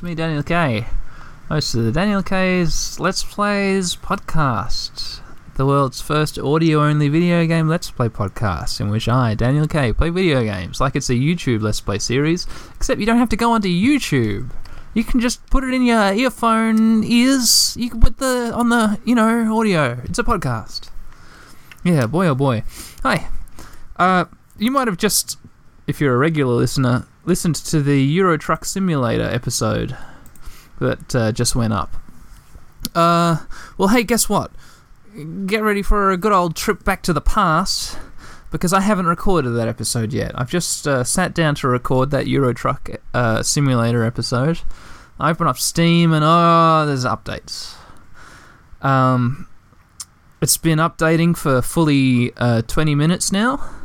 It's me, Daniel K, host of the Daniel K's Let's Plays podcast, the world's first audio only video game Let's Play podcast, in which I, Daniel K, play video games like it's a YouTube Let's Play series, except you don't have to go onto YouTube. You can just put it in your earphone ears. You can put the on the you know audio. It's a podcast. Yeah, boy oh boy. Hi. Uh, you might have just, if you're a regular listener, listened to the Euro Truck Simulator episode that uh, just went up. Uh, well, hey, guess what? Get ready for a good old trip back to the past because I haven't recorded that episode yet. I've just uh, sat down to record that Euro Truck uh, Simulator episode. I open up Steam and oh, there's updates. Um, it's been updating for fully uh, 20 minutes now.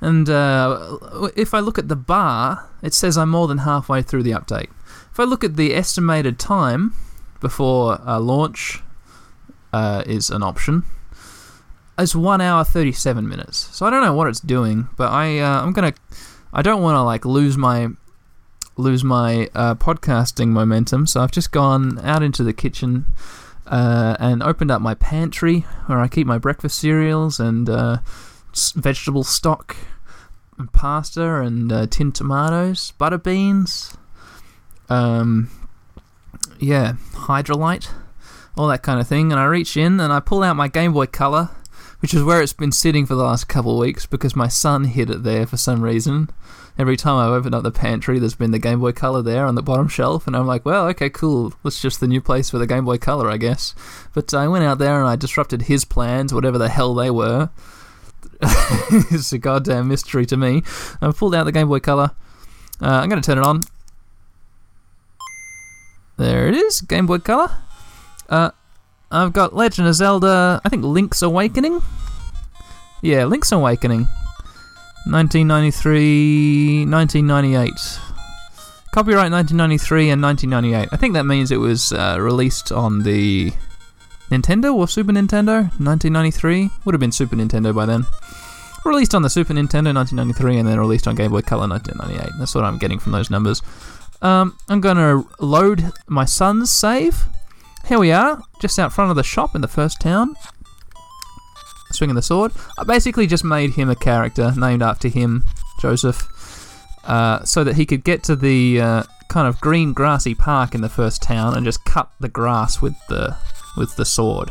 And uh, if I look at the bar, it says I'm more than halfway through the update. If I look at the estimated time before uh, launch uh, is an option, it's one hour thirty seven minutes. So I don't know what it's doing, but I uh, I'm gonna I don't want to like lose my lose my uh, podcasting momentum. So I've just gone out into the kitchen. Uh, and opened up my pantry where I keep my breakfast cereals and vegetable stock and pasta and uh, tinned tomatoes, butter beans, um, yeah, Hydralyte, all that kind of thing. And I reach in and I pull out my Game Boy Color, which is where it's been sitting for the last couple of weeks because my son hid it there for some reason. Every time I open up the pantry, there's been the Game Boy Color there on the bottom shelf, and I'm like, well, okay, cool. That's just the new place for the Game Boy Color, I guess. But I went out there and I disrupted his plans, whatever the hell they were. it's a goddamn mystery to me. I've pulled out the Game Boy Color. Uh, I'm going to turn it on. There it is, Game Boy Color. Uh, I've got Legend of Zelda, I think Link's Awakening? Yeah, Link's Awakening. 1993, 1998. Copyright 1993 and 1998. I think that means it was uh, released on the Nintendo or Super Nintendo? 1993? Would have been Super Nintendo by then. Released on the Super Nintendo 1993 and then released on Game Boy Color 1998. That's what I'm getting from those numbers. Um, I'm going to load my son's save. Here we are, just out front of the shop in the first town. Swinging the sword. I basically just made him a character named after him, Joseph, uh, so that he could get to the uh, kind of green grassy park in the first town and just cut the grass with the with the sword.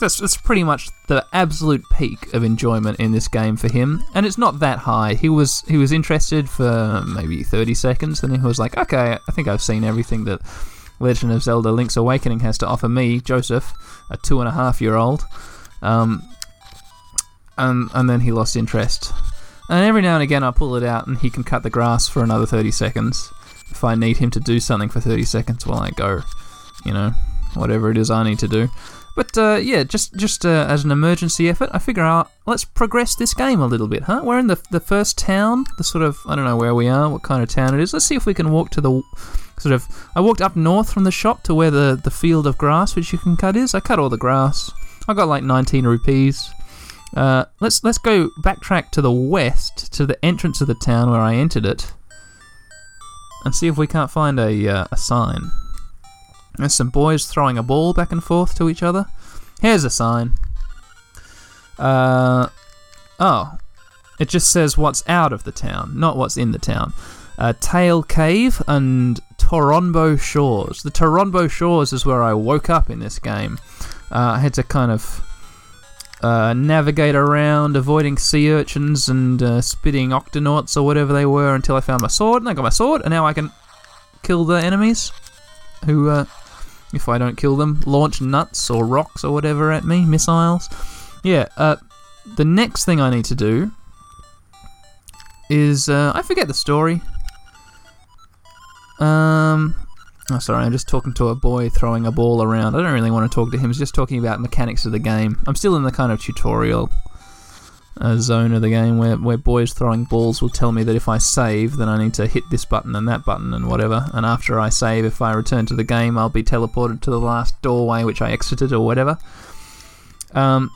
That's, that's pretty much the absolute peak of enjoyment in this game for him, and it's not that high. He was he was interested for maybe 30 seconds, and he was like, "Okay, I think I've seen everything that Legend of Zelda: Link's Awakening has to offer me, Joseph, a two and a half year old." Um, and and then he lost interest. And every now and again, I pull it out, and he can cut the grass for another 30 seconds if I need him to do something for 30 seconds while I go you know, whatever it is I need to do. But uh, yeah, just just uh, as an emergency effort, I figure out let's progress this game a little bit, huh? We're in the the first town, the sort of I don't know where we are, what kind of town it is. Let's see if we can walk to the sort of. I walked up north from the shop to where the the field of grass which you can cut is. I cut all the grass. I got like 19 rupees. Uh, let's let's go backtrack to the west to the entrance of the town where I entered it, and see if we can't find a uh, a sign. There's some boys throwing a ball back and forth to each other. Here's a sign. Uh, oh, it just says what's out of the town, not what's in the town. Uh, Tail Cave and Toronbo Shores. The Toronbo Shores is where I woke up in this game. Uh, I had to kind of uh, navigate around, avoiding sea urchins and uh, spitting octonauts or whatever they were until I found my sword. And I got my sword, and now I can kill the enemies who uh, if I don't kill them. Launch nuts or rocks or whatever at me, missiles. Yeah, uh, the next thing I need to do is uh, I forget the story. Um, oh, sorry, I'm just talking to a boy throwing a ball around. I don't really want to talk to him. He's just talking about mechanics of the game. I'm still in the kind of tutorial a zone of the game where, where boys throwing balls will tell me that if I save, then I need to hit this button and that button and whatever. And after I save, if I return to the game, I'll be teleported to the last doorway which I exited or whatever. Um,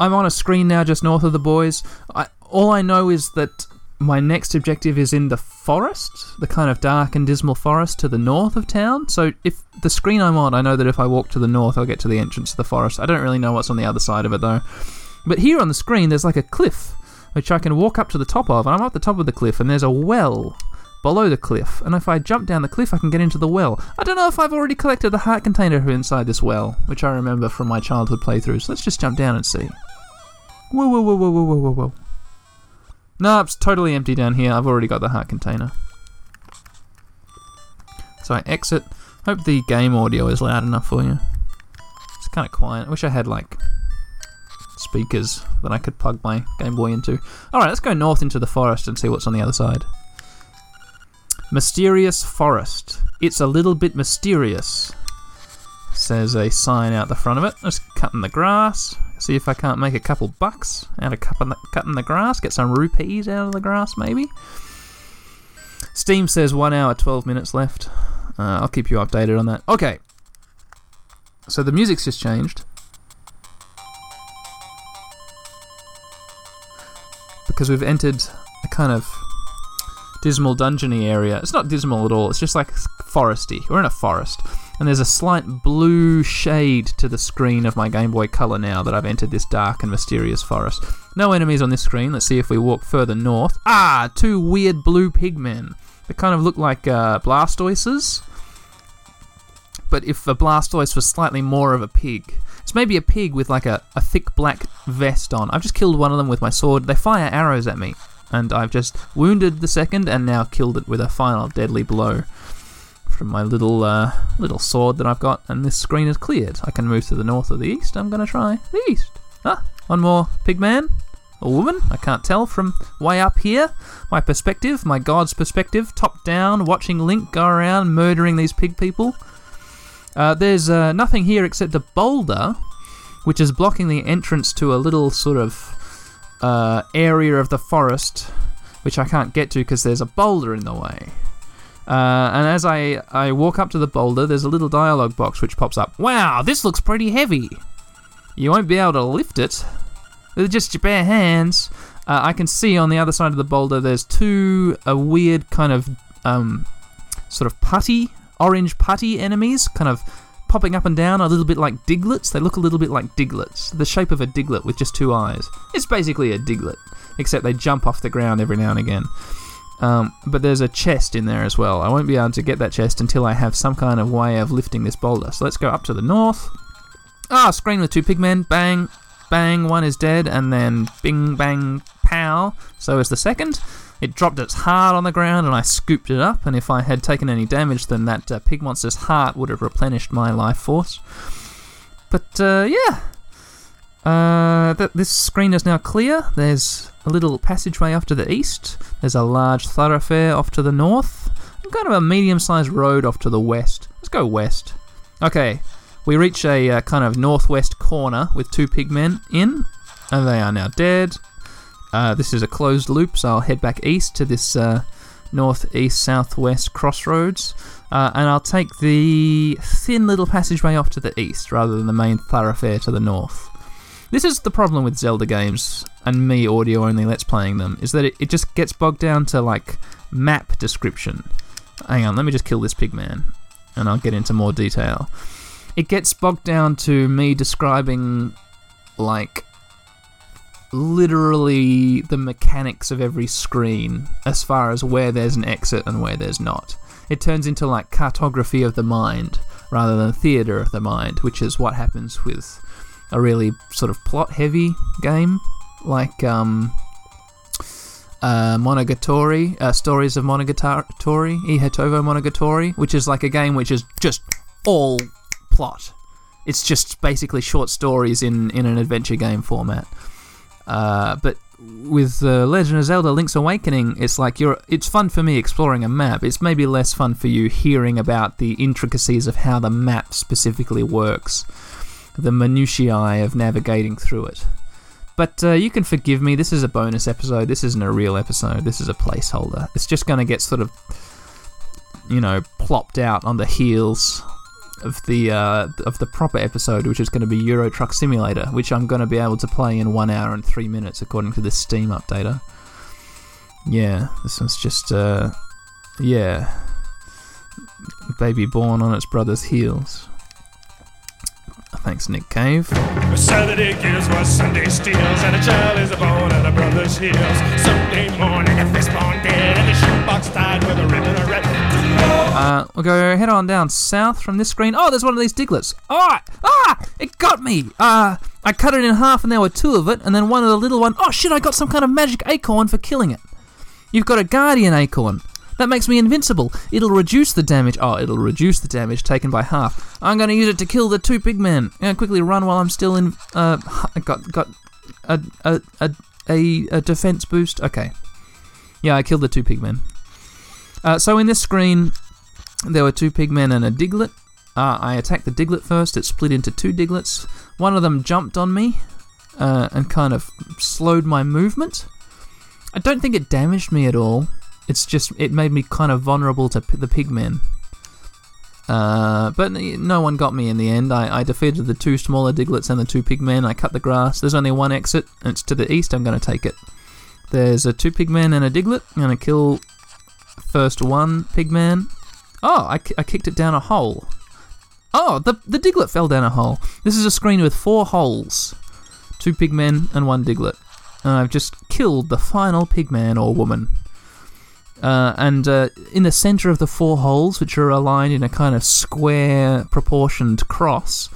I'm on a screen now just north of the boys. I, all I know is that my next objective is in the forest, the kind of dark and dismal forest to the north of town. So if the screen I'm on, I know that if I walk to the north, I'll get to the entrance of the forest. I don't really know what's on the other side of it though. But here on the screen, there's like a cliff which I can walk up to the top of, and I'm at the top of the cliff, and there's a well below the cliff. And if I jump down the cliff, I can get into the well. I don't know if I've already collected the heart container inside this well, which I remember from my childhood playthroughs. Let's just jump down and see. Whoa, whoa, whoa, whoa, whoa, whoa, whoa, whoa. No, it's totally empty down here. I've already got the heart container. So I exit. Hope the game audio is loud enough for you. It's kind of quiet. I wish I had like speakers that I could plug my Game Boy into. Alright, let's go north into the forest and see what's on the other side. Mysterious Forest. It's a little bit mysterious, says a sign out the front of it. Just cutting the grass. See if I can't make a couple bucks out of cutting the, cutting the grass. Get some rupees out of the grass, maybe. Steam says 1 hour, 12 minutes left. Uh, I'll keep you updated on that. Okay. So the music's just changed. Because we've entered a kind of dismal dungeony area. It's not dismal at all, it's just like foresty. We're in a forest. And there's a slight blue shade to the screen of my Game Boy Color now that I've entered this dark and mysterious forest. No enemies on this screen. Let's see if we walk further north. Ah, two weird blue pigmen. They kind of look like uh, Blastoises. But if a Blastoise was slightly more of a pig. It's maybe a pig with like a, a thick black vest on. I've just killed one of them with my sword. They fire arrows at me. And I've just wounded the second and now killed it with a final deadly blow from my little uh, little sword that I've got, and this screen is cleared. I can move to the north or the east. I'm going to try the east. Ah, one more pig man or woman. I can't tell from way up here. My perspective, my god's perspective, top down, watching Link go around murdering these pig people. Uh, there's uh, nothing here except a boulder, which is blocking the entrance to a little sort of uh, area of the forest, which I can't get to because there's a boulder in the way. Uh, and as I, I walk up to the boulder, there's a little dialogue box which pops up. Wow, this looks pretty heavy. You won't be able to lift it with just your bare hands. Uh, I can see on the other side of the boulder there's two a weird kind of um, sort of putty, orange putty enemies, kind of popping up and down a little bit like diglets. They look a little bit like diglets, the shape of a diglet with just two eyes. It's basically a diglet, except they jump off the ground every now and again. Um, but there's a chest in there as well. I won't be able to get that chest until I have some kind of way of lifting this boulder. So let's go up to the north. Ah, screen with two pigmen. Bang, bang, one is dead, and then bing, bang, pow. So is the second. It dropped its heart on the ground, and I scooped it up. And if I had taken any damage, then that uh, pig monster's heart would have replenished my life force. But uh, yeah, uh, th- this screen is now clear. There's a little passageway off to the east. There's a large thoroughfare off to the north. And kind of a medium sized road off to the west. Let's go west. Okay, we reach a uh, kind of northwest corner with two pigmen in, and they are now dead. Uh, this is a closed loop, so I'll head back east to this uh, northeast southwest crossroads, uh, and I'll take the thin little passageway off to the east rather than the main thoroughfare to the north. This is the problem with Zelda games and me audio only let's playing them is that it, it just gets bogged down to like map description. Hang on, let me just kill this pigman and I'll get into more detail. It gets bogged down to me describing like literally the mechanics of every screen as far as where there's an exit and where there's not. It turns into like cartography of the mind rather than theater of the mind, which is what happens with a really sort of plot heavy game like um, uh, Monogatari, uh, Stories of Monogatari, Ihatovo Monogatari, which is like a game which is just all plot. It's just basically short stories in, in an adventure game format. Uh, but with uh, Legend of Zelda: Link's Awakening, it's like you're. It's fun for me exploring a map. It's maybe less fun for you hearing about the intricacies of how the map specifically works the minutiae of navigating through it. But uh, you can forgive me, this is a bonus episode. This isn't a real episode. This is a placeholder. It's just going to get sort of, you know, plopped out on the heels of the uh, of the proper episode, which is going to be Euro Truck Simulator, which I'm going to be able to play in one hour and three minutes, according to the Steam updater. Yeah, this one's just uh, Yeah. Baby born on its brother's heels. Thanks, Nick Cave. Saturday gives was Sunday steals, and a child is born at a brother's heels. Sunday morning, a fistbone dead, and the shoebox tied with a ribbon of red. Uh, we'll go head on down south from this screen. Oh, there's one of these diglets. Ah, ah, it got me. Uh, I cut it in half, and there were two of it, and then one of the little one. Oh shit! I got some kind of magic acorn for killing it. You've got a guardian acorn. That makes me invincible. It'll reduce the damage. Oh, it'll reduce the damage taken by half. I'm going to use it to kill the two big men. Quickly run while I'm still in. Uh, I got got a a, a a a defense boost. Okay. Yeah, I killed the two pigmen. Uh, so in this screen, there were two pigmen and a diglet. Uh, I attacked the diglet first. It split into two diglets. One of them jumped on me uh, and kind of slowed my movement. I don't think it damaged me at all. It's just it made me kind of vulnerable to p- the pigmen. Uh, but no one got me in the end. I, I defeated the two smaller diglets and the two pigmen. I cut the grass. There's only one exit, and it's to the east. I'm going to take it. There's a two pigmen and a diglet. I'm going to kill first one pigman. Oh, I, I kicked it down a hole. Oh, the, the diglet fell down a hole. This is a screen with four holes two pigmen and one diglet. And I've just killed the final pigman or woman. Uh, and uh, in the center of the four holes, which are aligned in a kind of square proportioned cross,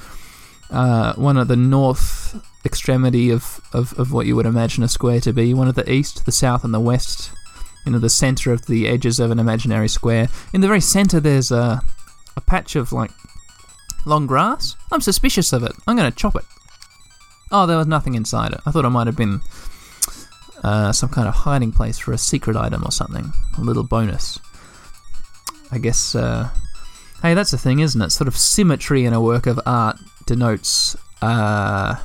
uh, one at the north extremity of, of, of what you would imagine a square to be, one at the east, the south, and the west, you know, the center of the edges of an imaginary square. In the very center, there's a, a patch of like long grass. I'm suspicious of it. I'm going to chop it. Oh, there was nothing inside it. I thought it might have been uh, some kind of hiding place for a secret item or something. A little bonus. I guess. Uh, hey, that's the thing, isn't it? Sort of symmetry in a work of art denotes. Uh,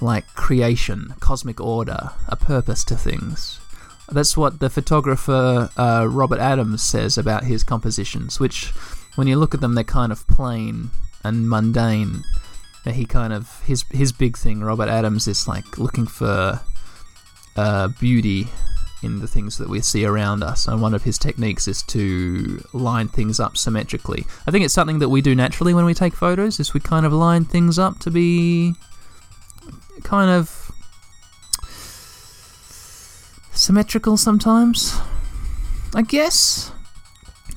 like creation, cosmic order, a purpose to things. That's what the photographer uh, Robert Adams says about his compositions, which, when you look at them, they're kind of plain and mundane. He kind of his his big thing, Robert Adams, is like looking for uh, beauty in the things that we see around us. And one of his techniques is to line things up symmetrically. I think it's something that we do naturally when we take photos. Is we kind of line things up to be kind of symmetrical sometimes. I guess.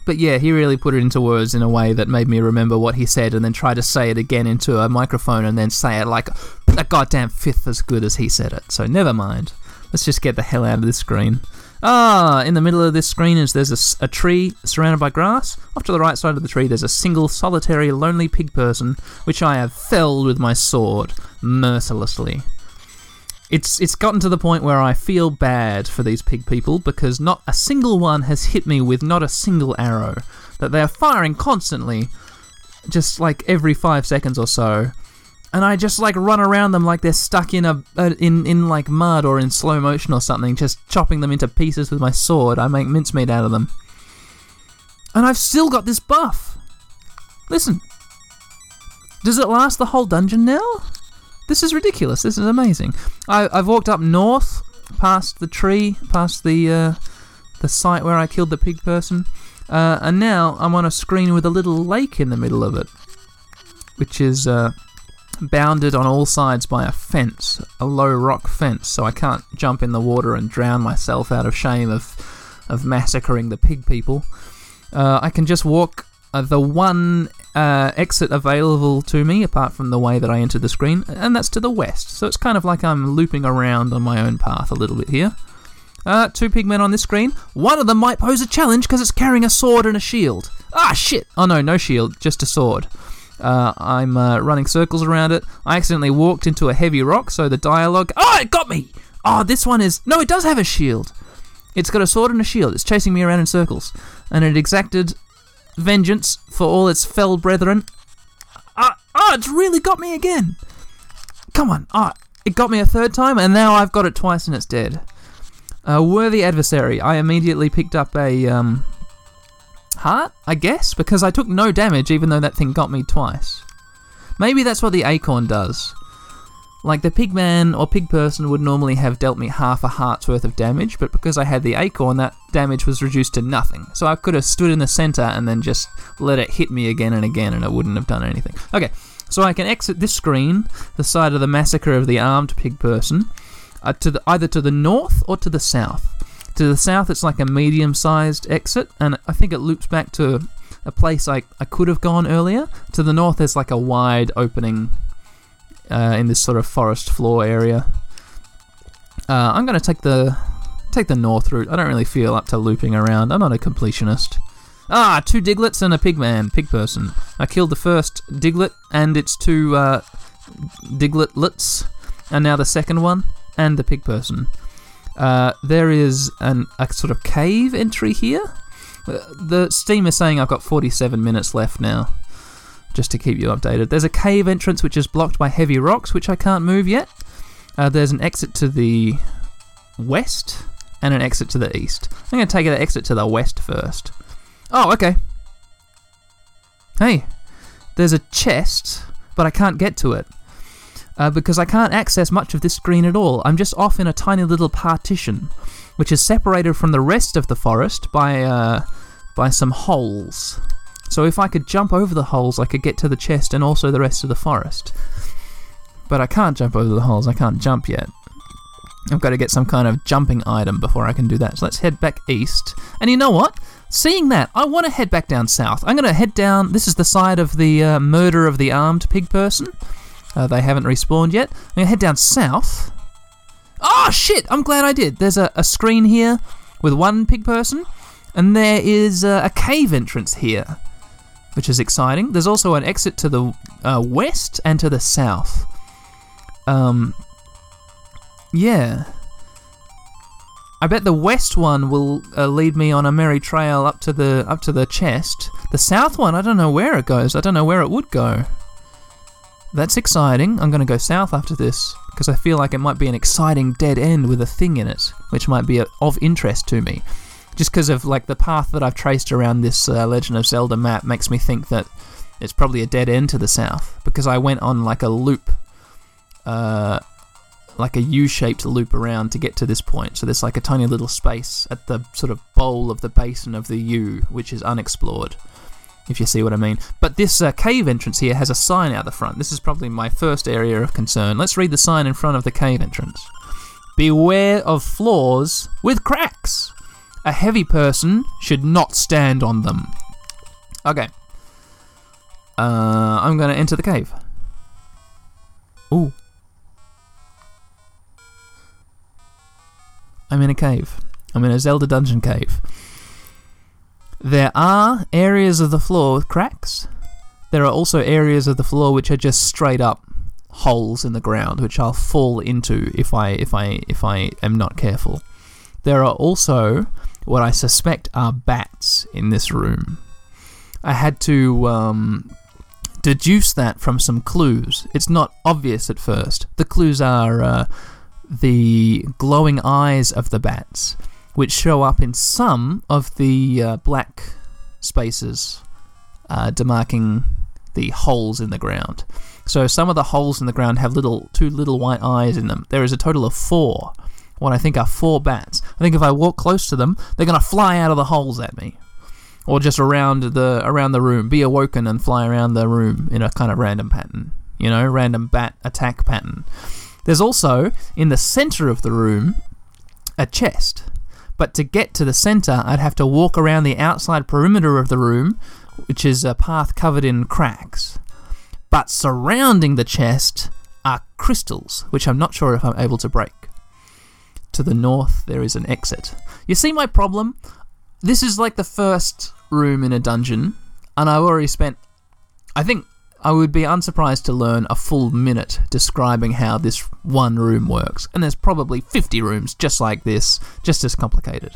But yeah, he really put it into words in a way that made me remember what he said and then try to say it again into a microphone and then say it like a goddamn fifth as good as he said it. So never mind. Let's just get the hell out of this screen. Ah, in the middle of this screen is there's a tree surrounded by grass. Off to the right side of the tree, there's a single, solitary, lonely pig person, which I have felled with my sword mercilessly. It's it's gotten to the point where I feel bad for these pig people because not a single one has hit me with not a single arrow. That they are firing constantly, just like every five seconds or so, and I just like run around them like they're stuck in a, in in like mud or in slow motion or something, just chopping them into pieces with my sword. I make mincemeat out of them, and I've still got this buff. Listen, does it last the whole dungeon now? This is ridiculous. This is amazing. I, I've walked up north, past the tree, past the uh, the site where I killed the pig person, uh, and now I'm on a screen with a little lake in the middle of it, which is uh, bounded on all sides by a fence, a low rock fence, so I can't jump in the water and drown myself out of shame of of massacring the pig people. Uh, I can just walk uh, the one uh, exit available to me, apart from the way that I entered the screen, and that's to the west. So it's kind of like I'm looping around on my own path a little bit here. Uh, two pigmen on this screen. One of them might pose a challenge because it's carrying a sword and a shield. Ah, shit! Oh no, no shield, just a sword. Uh, I'm uh, running circles around it. I accidentally walked into a heavy rock, so the dialogue. Oh, it got me! Oh, this one is. No, it does have a shield. It's got a sword and a shield. It's chasing me around in circles. And it exacted vengeance for all its fell brethren. Ah, ah, it's really got me again. Come on. Ah, it got me a third time, and now I've got it twice and it's dead. A worthy adversary. I immediately picked up a um, heart, I guess, because I took no damage even though that thing got me twice. Maybe that's what the acorn does. Like the pigman or pig person would normally have dealt me half a heart's worth of damage, but because I had the acorn, that damage was reduced to nothing. So I could have stood in the center and then just let it hit me again and again, and it wouldn't have done anything. Okay, so I can exit this screen, the side of the massacre of the armed pig person, uh, to the, either to the north or to the south. To the south, it's like a medium-sized exit, and I think it loops back to a place I, I could have gone earlier. To the north, there's like a wide opening uh, in this sort of forest floor area. Uh, I'm gonna take the take the north route. I don't really feel up to looping around. I'm not a completionist. Ah, two diglets and a pigman, pig person. I killed the first diglet and its two uh, digletlets, and now the second one and the pig person. Uh, there is an, a sort of cave entry here. Uh, the Steam is saying I've got 47 minutes left now, just to keep you updated. There's a cave entrance which is blocked by heavy rocks, which I can't move yet. Uh, there's an exit to the west and an exit to the east. I'm going to take the exit to the west first. Oh, okay. Hey, there's a chest, but I can't get to it. Uh, because I can't access much of this screen at all. I'm just off in a tiny little partition, which is separated from the rest of the forest by uh, by some holes. So if I could jump over the holes, I could get to the chest and also the rest of the forest. But I can't jump over the holes. I can't jump yet. I've got to get some kind of jumping item before I can do that. So let's head back east. And you know what? Seeing that, I want to head back down south. I'm going to head down. This is the side of the uh, murder of the armed pig person. Uh, they haven't respawned yet. I'm going to head down south. Oh, shit! I'm glad I did. There's a, a screen here with one pig person, and there is uh, a cave entrance here, which is exciting. There's also an exit to the uh, west and to the south. Um, yeah. I bet the west one will uh, lead me on a merry trail up to the up to the chest. The south one, I don't know where it goes. I don't know where it would go. That's exciting. I'm going to go south after this because I feel like it might be an exciting dead end with a thing in it, which might be of interest to me. Just because of like the path that I've traced around this uh, Legend of Zelda map makes me think that it's probably a dead end to the south because I went on like a loop, uh, like a U-shaped loop around to get to this point. So there's like a tiny little space at the sort of bowl of the basin of the U, which is unexplored if you see what I mean. But this uh, cave entrance here has a sign out the front. This is probably my first area of concern. Let's read the sign in front of the cave entrance. Beware of floors with cracks. A heavy person should not stand on them. Okay. Uh, I'm going to enter the cave. Ooh. I'm in a cave. I'm in a Zelda dungeon cave. There are areas of the floor with cracks. There are also areas of the floor which are just straight up holes in the ground, which I'll fall into if I if I if I am not careful. There are also what I suspect are bats in this room. I had to um, deduce that from some clues. It's not obvious at first. The clues are uh, the glowing eyes of the bats which show up in some of the uh, black spaces uh, demarking the holes in the ground. So some of the holes in the ground have little two little white eyes in them. There is a total of four. What I think are four bats. I think if I walk close to them, they're gonna fly out of the holes at me, or just around the around the room, be awoken and fly around the room in a kind of random pattern. You know, random bat attack pattern. There's also in the center of the room a chest but to get to the center, I'd have to walk around the outside perimeter of the room, which is a path covered in cracks. But surrounding the chest are crystals, which I'm not sure if I'm able to break. To the north, there is an exit. You see my problem? This is like the first room in a dungeon, and I've already spent, I think, I would be unsurprised to learn a full minute describing how this one room works. And there's probably 50 rooms just like this, just as complicated.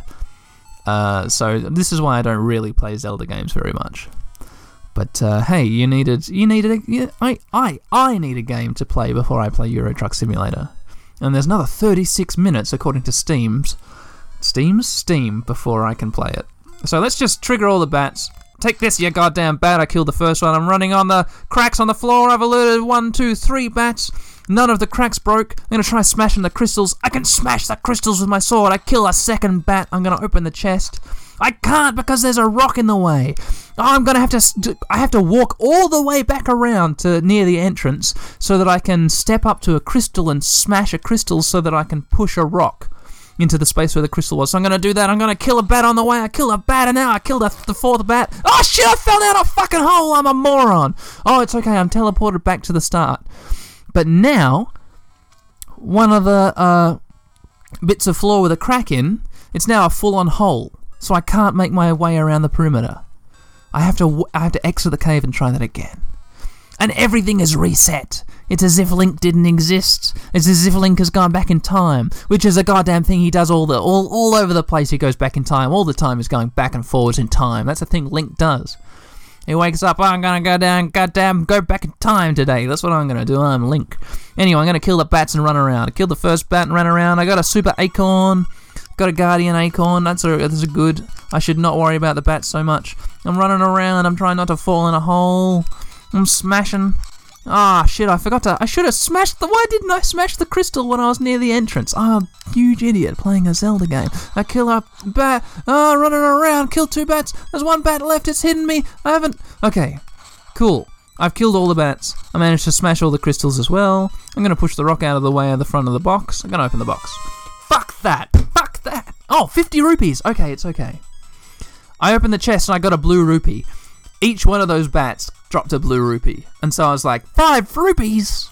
Uh, so this is why I don't really play Zelda games very much. But uh, hey, you needed you needed a, you, I I I need a game to play before I play Euro Truck Simulator. And there's another 36 minutes according to Steam's Steam's Steam before I can play it. So let's just trigger all the bats, Take this, you goddamn bat. I killed the first one. I'm running on the cracks on the floor. I've alerted one, two, three bats. None of the cracks broke. I'm gonna try smashing the crystals. I can smash the crystals with my sword. I kill a second bat. I'm gonna open the chest. I can't because there's a rock in the way. I'm gonna have to. I have to walk all the way back around to near the entrance so that I can step up to a crystal and smash a crystal so that I can push a rock into the space where the crystal was. So I'm gonna do that. I'm gonna kill a bat on the way. I kill a bat, and now I killed the fourth bat. Oh shit! I fell down a fucking hole. I'm a moron. Oh, it's okay. I'm teleported back to the start. But now, one of the uh, bits of floor with a crack in, it's now a full-on hole. So I can't make my way around the perimeter. I have to I have to exit the cave and try that again. And everything is reset. It's as if Link didn't exist. It's as if Link has gone back in time, which is a goddamn thing he does all the all, all over the place. He goes back in time all the time. He's going back and forwards in time. That's a thing Link does. He wakes up. "Oh, I'm gonna go down, goddamn, go back in time today. That's what I'm gonna do. I'm Link. Anyway, I'm gonna kill the bats and run around. I killed the first bat and ran around. I got a super acorn. Got a guardian acorn. That's a that's a good. I should not worry about the bats so much. I'm running around. I'm trying not to fall in a hole. I'm smashing. Ah, shit, I forgot to. I should have smashed the. Why didn't I smash the crystal when I was near the entrance? I'm a huge idiot playing a Zelda game. I kill a bat. Ah, running around, kill two bats. There's one bat left, it's hidden me. I haven't. Okay, cool. I've killed all the bats. I managed to smash all the crystals as well. I'm gonna push the rock out of the way of the front of the box. I'm gonna open the box. Fuck that! Oh, 50 rupees! Okay, it's okay. I opened the chest and I got a blue rupee. Each one of those bats dropped a blue rupee. And so I was like, five rupees?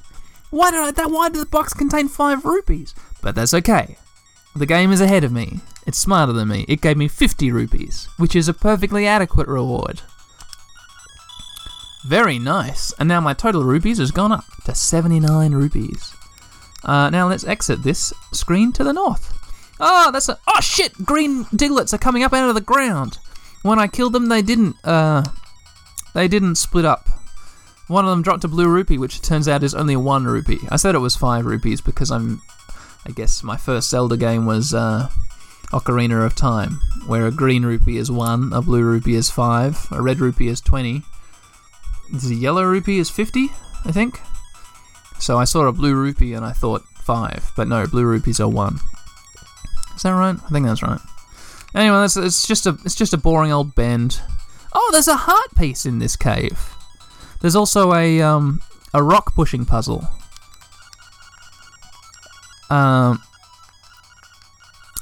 Why did I, that? Why did the box contain five rupees? But that's okay. The game is ahead of me. It's smarter than me. It gave me 50 rupees, which is a perfectly adequate reward. Very nice. And now my total rupees has gone up to 79 rupees. Uh, now let's exit this screen to the north. Oh, that's a. Oh shit! Green diglets are coming up out of the ground. When I killed them, they didn't. Uh, they didn't split up. One of them dropped a blue rupee, which turns out is only one rupee. I said it was five rupees because I'm. I guess my first Zelda game was uh, Ocarina of Time, where a green rupee is one, a blue rupee is five, a red rupee is twenty, the yellow rupee is fifty, I think. So I saw a blue rupee and I thought five, but no, blue rupees are one. Is that right? I think that's right. Anyway, it's just a it's just a boring old bend. Oh, there's a heart piece in this cave. There's also a um a rock pushing puzzle. Um,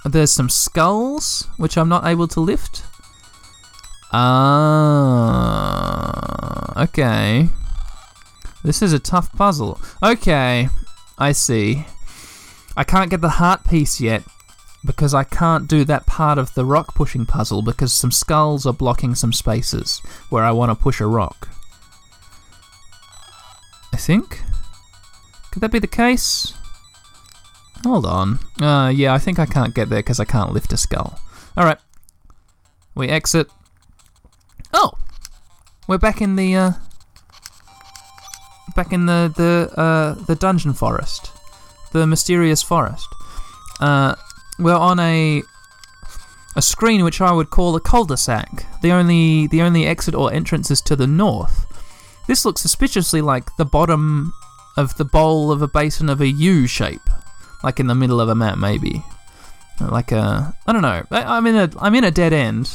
there's some skulls which I'm not able to lift. Ah, okay. This is a tough puzzle. Okay, I see. I can't get the heart piece yet because I can't do that part of the rock pushing puzzle because some skulls are blocking some spaces where I want to push a rock. I think. Could that be the case? Hold on. Uh, yeah, I think I can't get there because I can't lift a skull. Alright. We exit. Oh! We're back in the, uh, back in the the uh, the dungeon forest, the mysterious forest. Uh, we're on a a screen which I would call a cul-de-sac. The only the only exit or entrance is to the north. This looks suspiciously like the bottom of the bowl of a basin of a U shape, like in the middle of a map, maybe. Like a I don't know. I, I'm in a I'm in a dead end.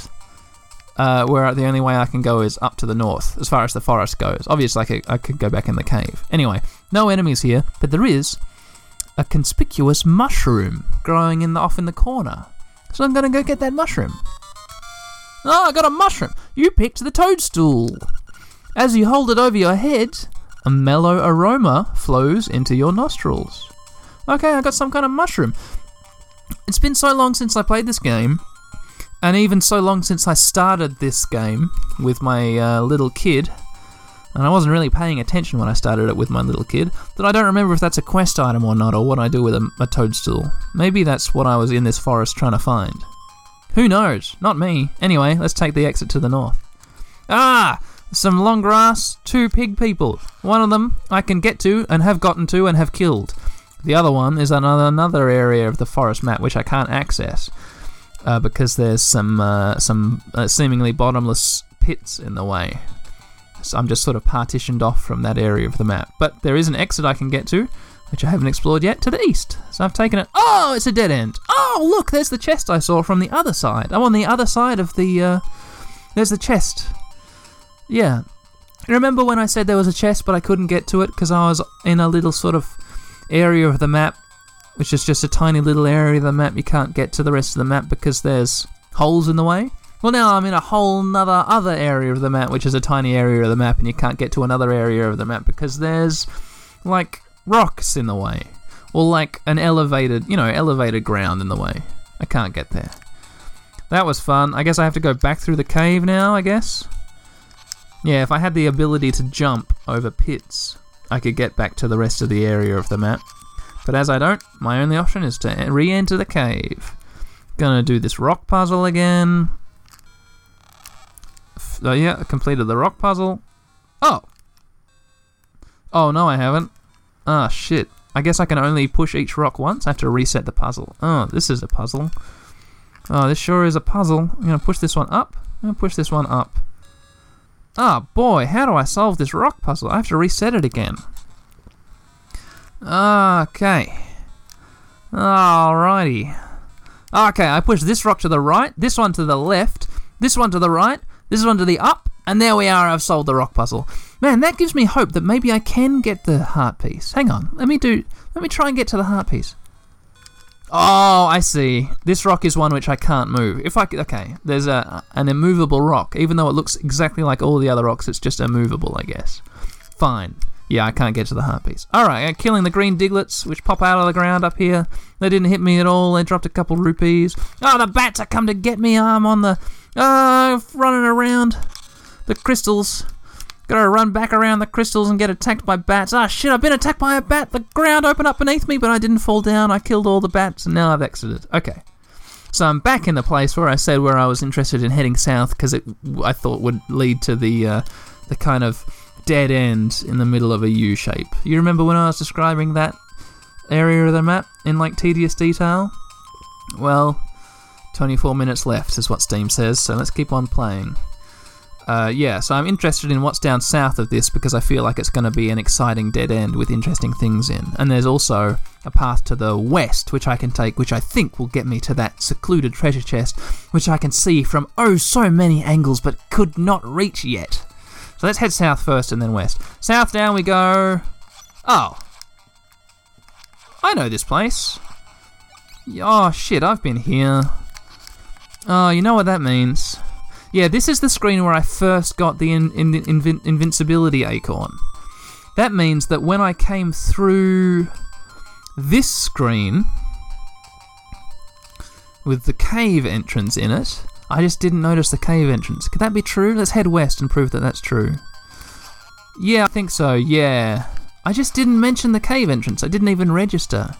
Uh, where the only way I can go is up to the north, as far as the forest goes. Obviously, I could, I could go back in the cave. Anyway, no enemies here, but there is a conspicuous mushroom growing in the, off in the corner. So I'm gonna go get that mushroom. Oh, I got a mushroom. You picked the toadstool. As you hold it over your head, a mellow aroma flows into your nostrils. Okay, I got some kind of mushroom. It's been so long since I played this game, and even so long since I started this game with my uh, little kid, and I wasn't really paying attention when I started it with my little kid, that I don't remember if that's a quest item or not, or what I do with a, a toadstool. Maybe that's what I was in this forest trying to find. Who knows? Not me. Anyway, let's take the exit to the north. Ah! Some long grass, two pig people. One of them I can get to and have gotten to and have killed. The other one is another another area of the forest map which I can't access uh, because there's some uh, some uh, seemingly bottomless pits in the way. So I'm just sort of partitioned off from that area of the map. But there is an exit I can get to. which I haven't explored yet, to the east. So I've taken it. Oh, it's a dead end. Oh, look, there's the chest I saw from the other side. I'm on the other side of the. Uh, there's the chest. Yeah. Remember when I said there was a chest, but I couldn't get to it because I was in a little sort of area of the map, which is just a tiny little area of the map. You can't get to the rest of the map because there's holes in the way. Well, now I'm in a whole nother other area of the map, which is a tiny area of the map, and you can't get to another area of the map because there's like rocks in the way, or like an elevated, you know, elevated ground in the way. I can't get there. That was fun. I guess I have to go back through the cave now. I guess. Yeah, if I had the ability to jump over pits, I could get back to the rest of the area of the map. But as I don't, my only option is to re-enter the cave. Gonna do this rock puzzle again. Oh yeah, I completed the rock puzzle. Oh! Oh no, I haven't. Ah, shit. I guess I can only push each rock once. I have to reset the puzzle. Oh, this is a puzzle. Oh, this sure is a puzzle. I'm gonna push this one up. I'm gonna push this one up. Ah, boy, how do I solve this rock puzzle? I have to reset it again. Okay. Alrighty. Okay, I push this rock to the right, this one to the left, this one to the right, this is one to the up, and there we are, I've solved the rock puzzle. Man, that gives me hope that maybe I can get the heart piece. Hang on, let me do, let me try and get to the heart piece. Oh, I see. This rock is one which I can't move. If I okay, there's a an immovable rock. Even though it looks exactly like all the other rocks, it's just immovable, I guess. Fine. Yeah, I can't get to the heart piece. All right, uh, killing the green diglets which pop out of the ground up here. They didn't hit me at all. They dropped a couple rupees. Oh, the bats are come to get me. I'm on the uh running around the crystals. Gotta run back around the crystals and get attacked by bats. Ah, shit, I've been attacked by a bat. The ground opened up beneath me, but I didn't fall down. I killed all the bats, and now I've exited. Okay. So I'm back in the place where I said where I was interested in heading south because it I thought would lead to the uh, the kind of dead end in the middle of a U shape. You remember when I was describing that area of the map in like tedious detail? Well, 24 minutes left is what Steam says, so let's keep on playing. Uh, yeah, so I'm interested in what's down south of this because I feel like it's going to be an exciting dead end with interesting things in. And there's also a path to the west which I can take, which I think will get me to that secluded treasure chest, which I can see from oh so many angles but could not reach yet. So let's head south first and then west. South down we go. Oh. I know this place. Oh shit, I've been here. Oh, you know what that means. Yeah, this is the screen where I first got the in, in, invin, invincibility acorn. That means that when I came through this screen with the cave entrance in it, I just didn't notice the cave entrance. Could that be true? Let's head west and prove that that's true. Yeah, I think so, yeah. I just didn't mention the cave entrance. I didn't even register.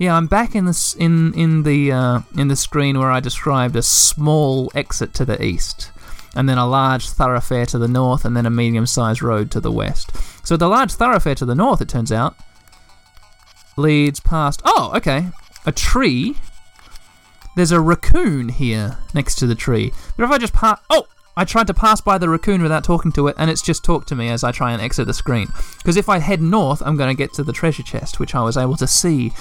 Yeah, I'm back in the in in the uh, in the screen where I described a small exit to the east, and then a large thoroughfare to the north, and then a medium-sized road to the west. So the large thoroughfare to the north, it turns out, leads past. Oh, okay, a tree. There's a raccoon here next to the tree. But if I just pass, oh, I tried to pass by the raccoon without talking to it, and it's just talked to me as I try and exit the screen. Because if I head north, I'm going to get to the treasure chest, which I was able to see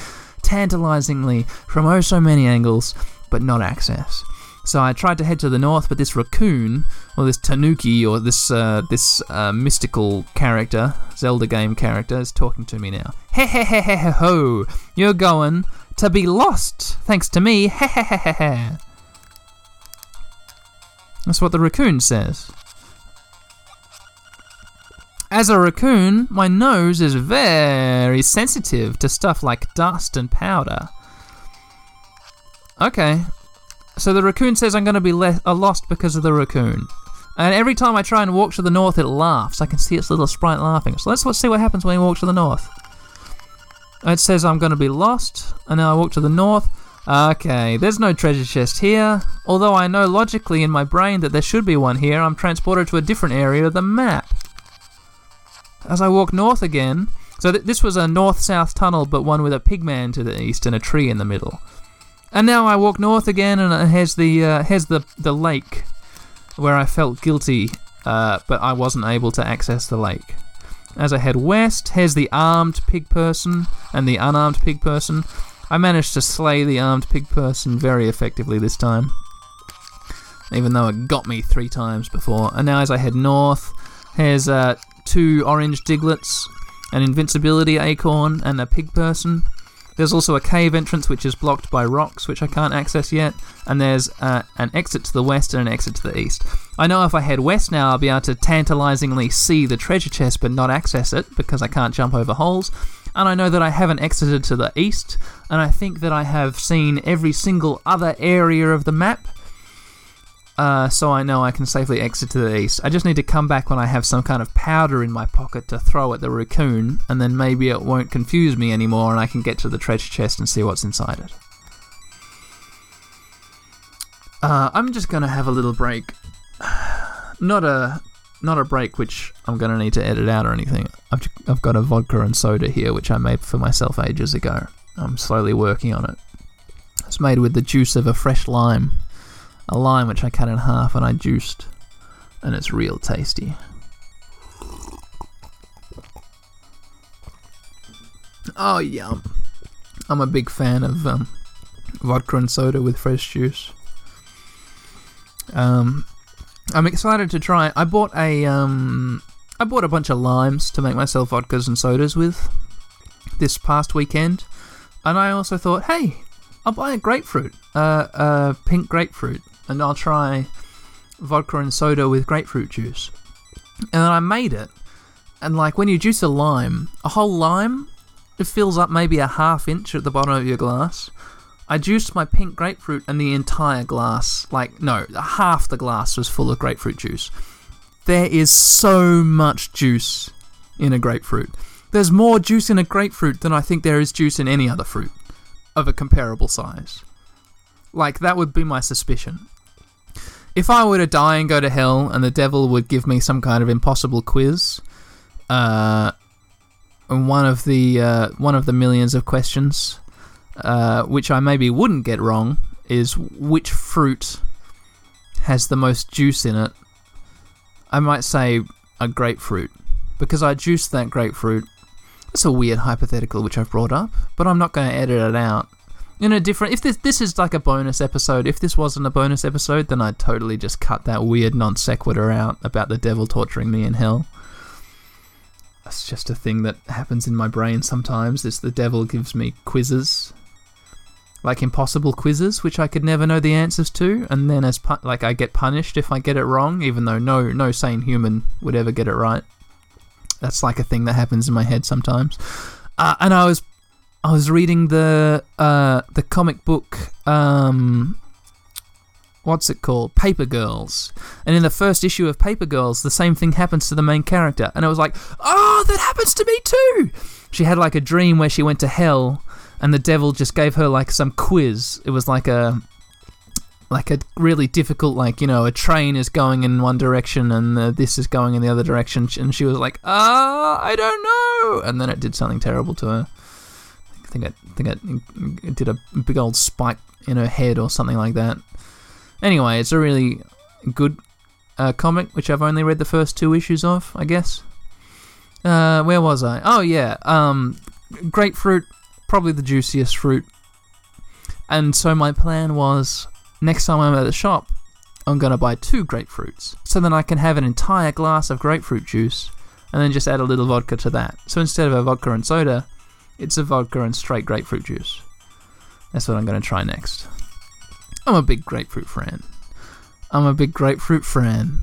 tantalizingly from oh so many angles, but not access. So I tried to head to the north, but this raccoon, or this tanuki, or this uh, this uh, mystical character, Zelda game character, is talking to me now. He he he he ho! You're going to be lost, thanks to me. He he he he he. That's what the raccoon says. As a raccoon, my nose is very sensitive to stuff like dust and powder. Okay, so the raccoon says I'm going to be le- uh, lost because of the raccoon. And every time I try and walk to the north, it laughs. I can see its little sprite laughing. So let's, let's see what happens when we walk to the north. It says I'm going to be lost, and now I walk to the north. Okay, there's no treasure chest here. Although I know logically in my brain that there should be one here, I'm transported to a different area of the map as I walk north again, so th- this was a north-south tunnel, but one with a pigman to the east and a tree in the middle. And now I walk north again, and here's the uh, here's the the lake, where I felt guilty, uh, but I wasn't able to access the lake. as I head west, here's the armed pig person and the unarmed pig person. I managed to slay the armed pig person very effectively this time, even though it got me three times before. And now, as I head north, here's uh, two orange diglets, an invincibility acorn, and a pig person. There's also a cave entrance which is blocked by rocks, which I can't access yet, and there's uh, an exit to the west and an exit to the east. I know if I head west now, I'll be able to tantalizingly see the treasure chest but not access it because I can't jump over holes. And I know that I haven't exited to the east, and I think that I have seen every single other area of the map. Uh, so I know I can safely exit to the east. I just need to come back when I have some kind of powder in my pocket to throw at the raccoon, and then maybe it won't confuse me anymore and I can get to the treasure chest and see what's inside it. Uh, I'm just gonna have a little break. Not a not a break which I'm gonna need to edit out or anything. I've I've got a vodka and soda here which I made for myself ages ago. I'm slowly working on it. It's made with the juice of a fresh lime, a lime which I cut in half and I juiced, and it's real tasty. Oh yum! I'm a big fan of um, vodka and soda with fresh juice. Um, I'm excited to try. I bought a um, I bought a bunch of limes to make myself vodkas and sodas with this past weekend, and I also thought, hey, I'll buy a grapefruit, uh, a pink grapefruit, and I'll try vodka and soda with grapefruit juice. And then I made it, and like when you juice a lime, a whole lime, it fills up maybe a half inch at the bottom of your glass. I juiced my pink grapefruit and the entire glass, like, no, half the glass was full of grapefruit juice. There is so much juice in a grapefruit. There's more juice in a grapefruit than I think there is juice in any other fruit of a comparable size. Like, that would be my suspicion. If I were to die and go to hell and the devil would give me some kind of impossible quiz, uh, and one of the uh, one of the millions of questions uh, which I maybe wouldn't get wrong, is which fruit has the most juice in it. I might say a grapefruit, because I juiced that grapefruit. That's a weird hypothetical which I've brought up, but I'm not going to edit it out. In a different, if this this is like a bonus episode, if this wasn't a bonus episode, then I'd totally just cut that weird non sequitur out about the devil torturing me in hell. That's just a thing that happens in my brain sometimes. Is the devil gives me quizzes like impossible quizzes which I could never know the answers to, and then as pu- like I get punished if I get it wrong, even though no no sane human would ever get it right. That's like a thing that happens in my head sometimes. Uh, and I was I was reading the uh, the comic book. Um, what's it called? Paper Girls. And in the first issue of Paper Girls, the same thing happens to the main character, and I was like, oh, that happens to me too. She had like a dream where she went to hell and the devil just gave her like some quiz. It was like a like a really difficult like you know a train is going in one direction and uh, this is going in the other direction and she was like ah I don't know and then it did something terrible to her. I think it, I think it, it did a big old spike in her head or something like that. Anyway, it's a really good uh, comic which I've only read the first two issues of, I guess. Uh, where was I? Oh yeah, um, grapefruit probably the juiciest fruit. And so my plan was next time I'm at the shop, I'm going to buy two grapefruits. So then I can have an entire glass of grapefruit juice and then just add a little vodka to that. So instead of a vodka and soda, it's a vodka and straight grapefruit juice. That's what I'm going to try next. I'm a big grapefruit fan. I'm a big grapefruit fan.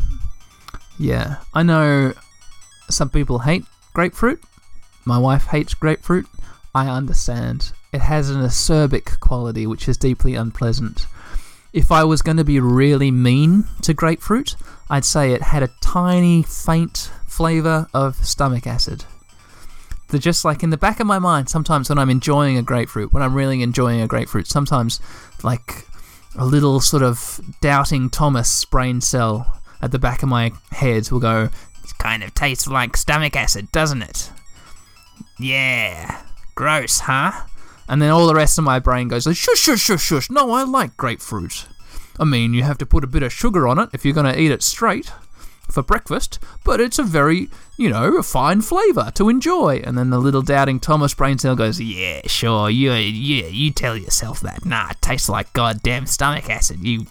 Yeah, I know some people hate grapefruit. My wife hates grapefruit. I understand. It has an acerbic quality which is deeply unpleasant. If I was going to be really mean to grapefruit, I'd say it had a tiny, faint flavour of stomach acid. The just like in the back of my mind, sometimes when I'm enjoying a grapefruit, when I'm really enjoying a grapefruit, sometimes like a little sort of doubting Thomas brain cell at the back of my head will go, It kind of tastes like stomach acid, doesn't it? Yeah. Gross, huh? And then all the rest of my brain goes, shush, shush, shush, shush. No, I like grapefruit. I mean, you have to put a bit of sugar on it if you're going to eat it straight. For breakfast, but it's a very, you know, a fine flavour to enjoy. And then the little doubting Thomas brain cell goes, Yeah, sure, you, yeah, you tell yourself that. Nah, it tastes like goddamn stomach acid. You,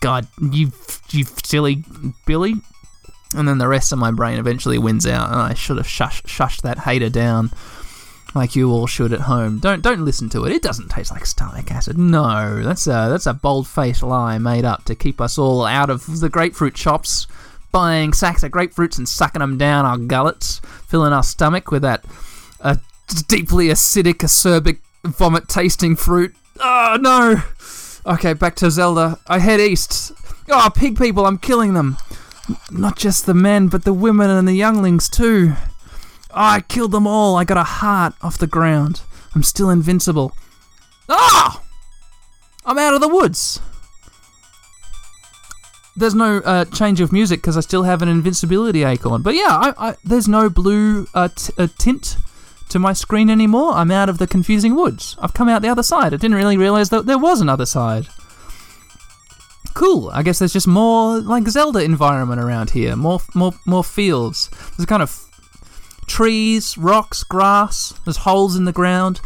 God, you, you silly Billy. And then the rest of my brain eventually wins out, and I should have shush, shushed that hater down like you all should at home. Don't don't listen to it. It doesn't taste like stomach acid. No, that's a that's a bold-faced lie made up to keep us all out of the grapefruit shops, buying sacks of grapefruits and sucking them down our gullets, filling our stomach with that uh, deeply acidic, acerbic, vomit-tasting fruit. Oh no. Okay, back to Zelda. I head east. Oh, pig people! I'm killing them. Not just the men, but the women and the younglings too. Oh, I killed them all. I got a heart off the ground. I'm still invincible. Ah! I'm out of the woods. There's no uh, change of music because I still have an invincibility acorn. But yeah, I, I, there's no blue uh, uh, tint to my screen anymore. I'm out of the confusing woods. I've come out the other side. I didn't really realize that there was another side. Cool. I guess there's just more like Zelda environment around here. More, more, more fields. There's kind of trees, rocks, grass. There's holes in the ground.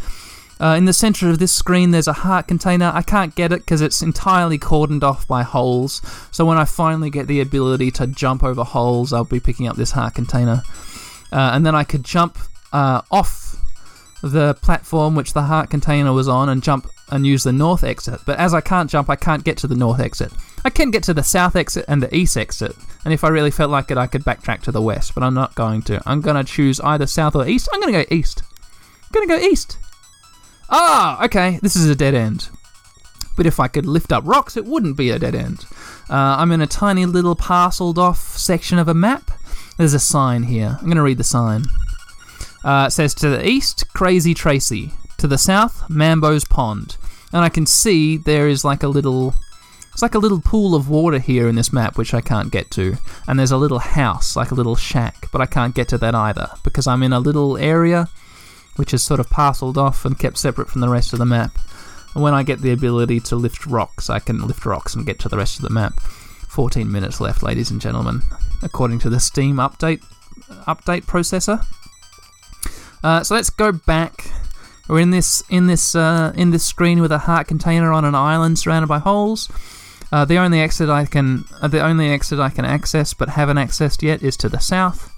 Uh, in the center of this screen, there's a heart container. I can't get it because it's entirely cordoned off by holes. So when I finally get the ability to jump over holes, I'll be picking up this heart container. Uh, and then I could jump uh, off the platform which the heart container was on and jump and use the north exit. But as I can't jump, I can't get to the north exit. I can get to the south exit and the east exit. And if I really felt like it, I could backtrack to the west. But I'm not going to. I'm going to choose either south or east. I'm going to go east. I'm going to go east. Ah, okay. This is a dead end. But if I could lift up rocks, it wouldn't be a dead end. Uh, I'm in a tiny little parceled off section of a map. There's a sign here. I'm going to read the sign. Uh, it says to the east, Crazy Tracy. To the south, Mambo's Pond. And I can see there is like a little. It's like a little pool of water here in this map, which I can't get to. And there's a little house, like a little shack, but I can't get to that either because I'm in a little area which is sort of parceled off and kept separate from the rest of the map. And when I get the ability to lift rocks, I can lift rocks and get to the rest of the map. 14 minutes left, ladies and gentlemen, according to the Steam update update processor. Uh, so let's go back. We're in this in this uh, in this screen with a heart container on an island surrounded by holes. Uh, the only exit I can uh, the only exit I can access but haven't accessed yet is to the south.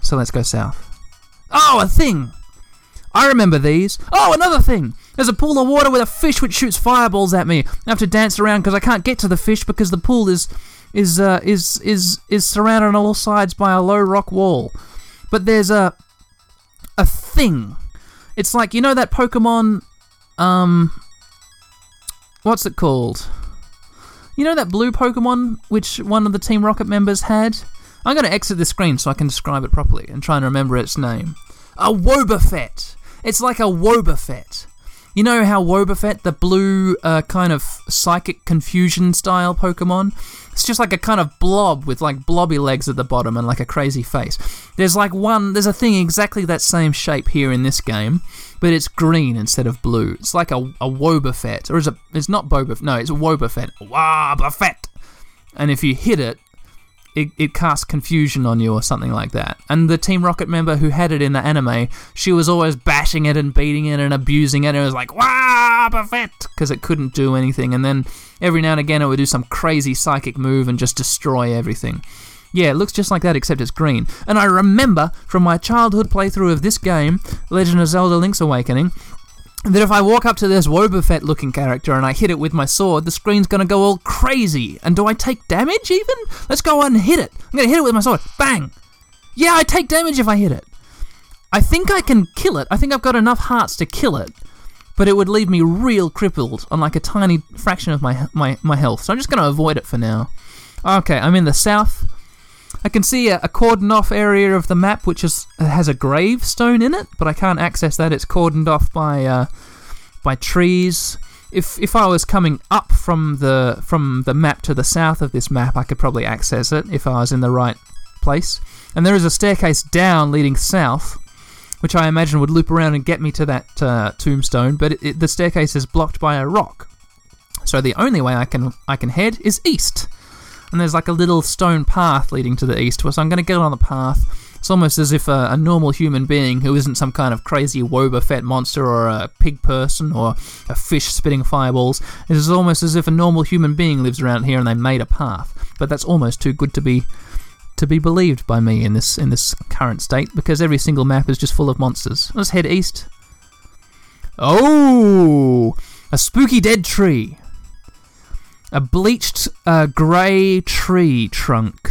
So let's go south. Oh, a thing! I remember these. Oh, another thing! There's a pool of water with a fish which shoots fireballs at me. I have to dance around because I can't get to the fish because the pool is is uh, is is is surrounded on all sides by a low rock wall. But there's a a thing. It's like you know that Pokemon. Um, what's it called? You know that blue Pokemon which one of the Team Rocket members had? I'm going to exit the screen so I can describe it properly and try and remember its name. A Wobbuffet. It's like a Wobbuffet. You know how Wobbuffet, the blue uh, kind of psychic confusion style Pokemon, it's just like a kind of blob with like blobby legs at the bottom and like a crazy face. There's like one, there's a thing exactly that same shape here in this game, but it's green instead of blue. It's like a, a or is it? It's not Boba. No, it's a Wobbuffet. Wobbuffet. And if you hit it, it, it casts confusion on you or something like that. And the Team Rocket member who had it in the anime, she was always bashing it and beating it and abusing it. And it was like, wow, perfect, because it couldn't do anything. And then every now and again it would do some crazy psychic move and just destroy everything. Yeah, it looks just like that except it's green. And I remember from my childhood playthrough of this game, Legend of Zelda Link's Awakening, that if I walk up to this Wobbuffet looking character and I hit it with my sword, the screen's gonna go all crazy. And do I take damage even? Let's go and hit it. I'm gonna hit it with my sword. Bang! Yeah, I take damage if I hit it. I think I can kill it. I think I've got enough hearts to kill it. But it would leave me real crippled on like a tiny fraction of my my, my health. So I'm just gonna avoid it for now. Okay, I'm in the south. I can see a, a cordoned off area of the map which is, has a gravestone in it, but I can't access that. It's cordoned off by uh, by trees. If if I was coming up from the from the map to the south of this map, I could probably access it if I was in the right place. And there is a staircase down leading south, which I imagine would loop around and get me to that uh, tombstone. But it, it, the staircase is blocked by a rock, so the only way I can I can head is east. And there's like a little stone path leading to the east. So I'm going to get on the path. It's almost as if a, a normal human being who isn't some kind of crazy Wobbuffet monster or a pig person or a fish spitting fireballs. It is almost as if a normal human being lives around here and they made a path. But that's almost too good to be to be believed by me in this in this current state because every single map is just full of monsters. Let's head east. Oh, a spooky dead tree. A bleached uh, grey tree trunk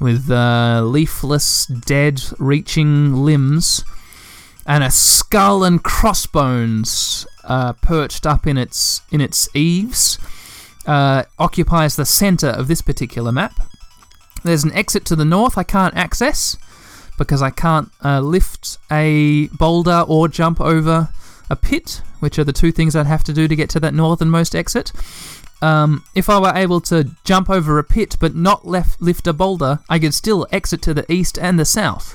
with uh, leafless, dead, reaching limbs, and a skull and crossbones uh, perched up in its in its eaves. Uh, occupies the center of this particular map. There's an exit to the north I can't access because I can't uh, lift a boulder or jump over a pit, which are the two things I'd have to do to get to that northernmost exit. Um, if I were able to jump over a pit but not left, lift a boulder, I could still exit to the east and the south.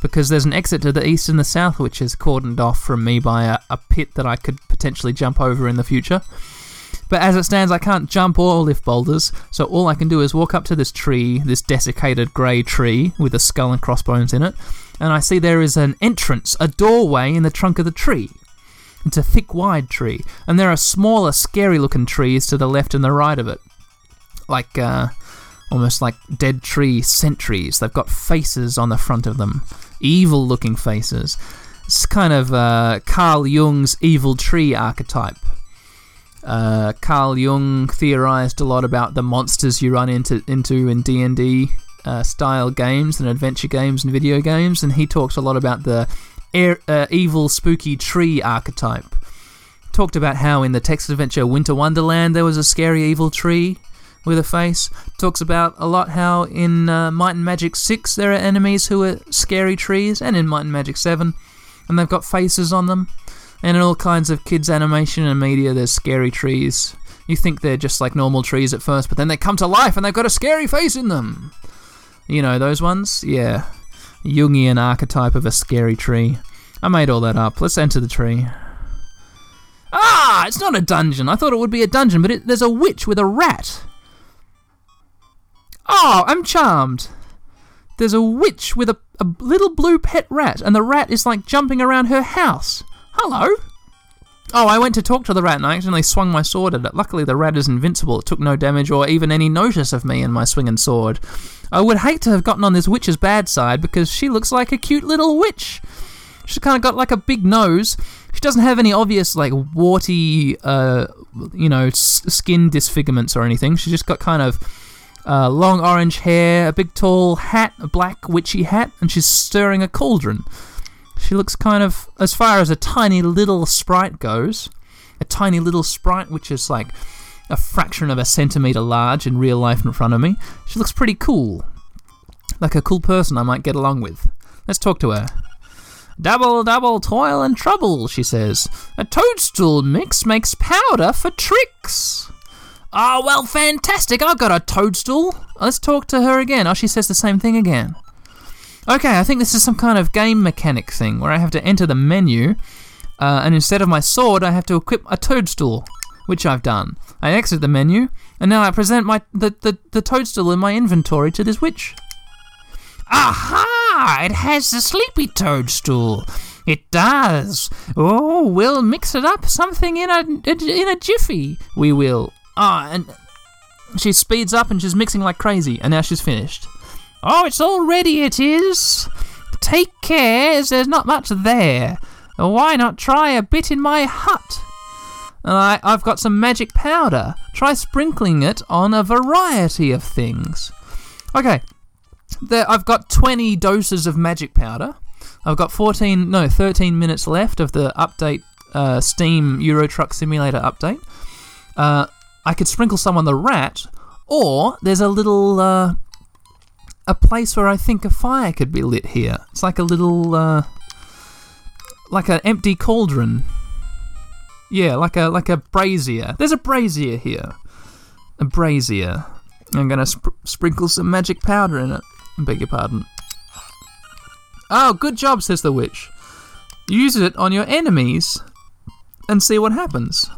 Because there's an exit to the east and the south which is cordoned off from me by a, a pit that I could potentially jump over in the future. But as it stands, I can't jump or lift boulders, so all I can do is walk up to this tree, this desiccated grey tree with a skull and crossbones in it, and I see there is an entrance, a doorway in the trunk of the tree. It's a thick, wide tree, and there are smaller, scary looking trees to the left and the right of it. Like, uh, almost like dead tree sentries. They've got faces on the front of them, evil looking faces. It's kind of uh, Carl Jung's evil tree archetype. Uh, Carl Jung theorized a lot about the monsters you run into into in D and D uh, style games and adventure games and video games, and he talks a lot about the air, uh, evil, spooky tree archetype. Talked about how in the text adventure Winter Wonderland there was a scary evil tree with a face. Talks about a lot how in uh, Might and Magic 6 there are enemies who are scary trees, and in Might and Magic 7, and they've got faces on them. And in all kinds of kids' animation and media, there's scary trees. You think they're just like normal trees at first, but then they come to life and they've got a scary face in them. You know those ones? Yeah. Jungian archetype of a scary tree. I made all that up. Let's enter the tree. Ah, it's not a dungeon. I thought it would be a dungeon, but it, there's a witch with a rat. Oh, I'm charmed. There's a witch with a, a little blue pet rat, and the rat is like jumping around her house. Hello. Oh, I went to talk to the rat and I accidentally swung my sword at it. Luckily, the rat is invincible. It took no damage or even any notice of me and my swinging sword. I would hate to have gotten on this witch's bad side because she looks like a cute little witch. She's kind of got like a big nose. She doesn't have any obvious like warty, uh, you know, s- skin disfigurements or anything. She's just got kind of uh, long orange hair, a big tall hat, a black witchy hat, and she's stirring a cauldron. She looks kind of, as far as a tiny little sprite goes, a tiny little sprite which is like a fraction of a centimeter large in real life in front of me. She looks pretty cool. Like a cool person I might get along with. Let's talk to her. Double, double toil and trouble, she says. A toadstool mix makes powder for tricks. Oh, well, fantastic. I've got a toadstool. Let's talk to her again. Oh, she says the same thing again. Okay, I think this is some kind of game mechanic thing where I have to enter the menu, uh, and instead of my sword, I have to equip a toadstool, which I've done. I exit the menu, and now I present my the, the, the toadstool in my inventory to this witch. Aha! It has the sleepy toadstool. It does. Oh, we'll mix it up something in a in a jiffy. We will. Ah, and she speeds up and she's mixing like crazy, and now she's finished. Oh, it's all ready, it is. Take care, as there's not much there. Why not try a bit in my hut? I, I've got some magic powder. Try sprinkling it on a variety of things. Okay, there, I've got 20 doses of magic powder. I've got 14, no, 13 minutes left of the update, uh, Steam Euro Truck Simulator update. Uh, I could sprinkle some on the rat, or there's a little, uh, a place where I think a fire could be lit here. It's like a little, uh, like an empty cauldron. Yeah, like a like a brazier. There's a brazier here. A brazier. I'm gonna sp- sprinkle some magic powder in it. I beg your pardon. Oh, good job, says the witch. Use it on your enemies and see what happens.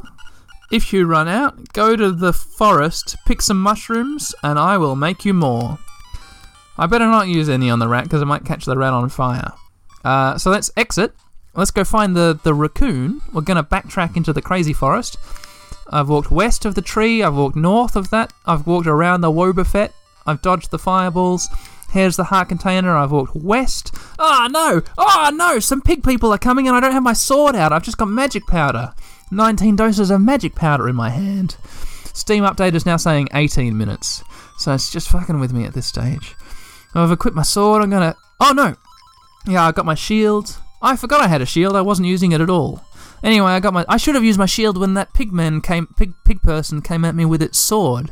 If you run out, go to the forest, pick some mushrooms, and I will make you more. I better not use any on the rat because I might catch the rat on fire. Uh, so let's exit. Let's go find the, the raccoon. We're going to backtrack into the crazy forest. I've walked west of the tree. I've walked north of that. I've walked around the Wobbuffet. I've dodged the fireballs. Here's the heart container. I've walked west. Ah, no! Oh, no! Some pig people are coming and I don't have my sword out. I've just got magic powder. 19 doses of magic powder in my hand. Steam update is now saying 18 minutes. So it's just fucking with me at this stage. I've equipped my sword. I'm gonna. Oh, no! Yeah, I got my shield. I forgot I had a shield. I wasn't using it at all. Anyway, I got my. I should have used my shield when that pigman came. Pig pig person came at me with its sword,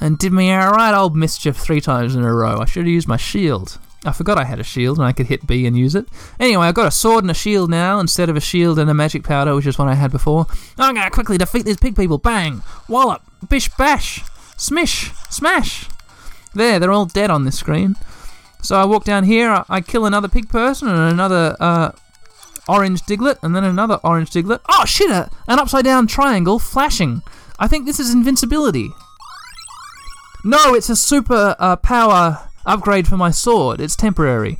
and did me a right old mischief three times in a row. I should have used my shield. I forgot I had a shield and I could hit B and use it. Anyway, I've got a sword and a shield now instead of a shield and a magic powder, which is what I had before. I'm gonna quickly defeat these pig people. Bang! Wallop! Bish bash! Smish! Smash! There, they're all dead on this screen. So I walk down here, I, I kill another pig person and another uh, orange diglet, and then another orange diglet. Oh shit! An upside down triangle flashing. I think this is invincibility. No, it's a super uh, power upgrade for my sword. It's temporary.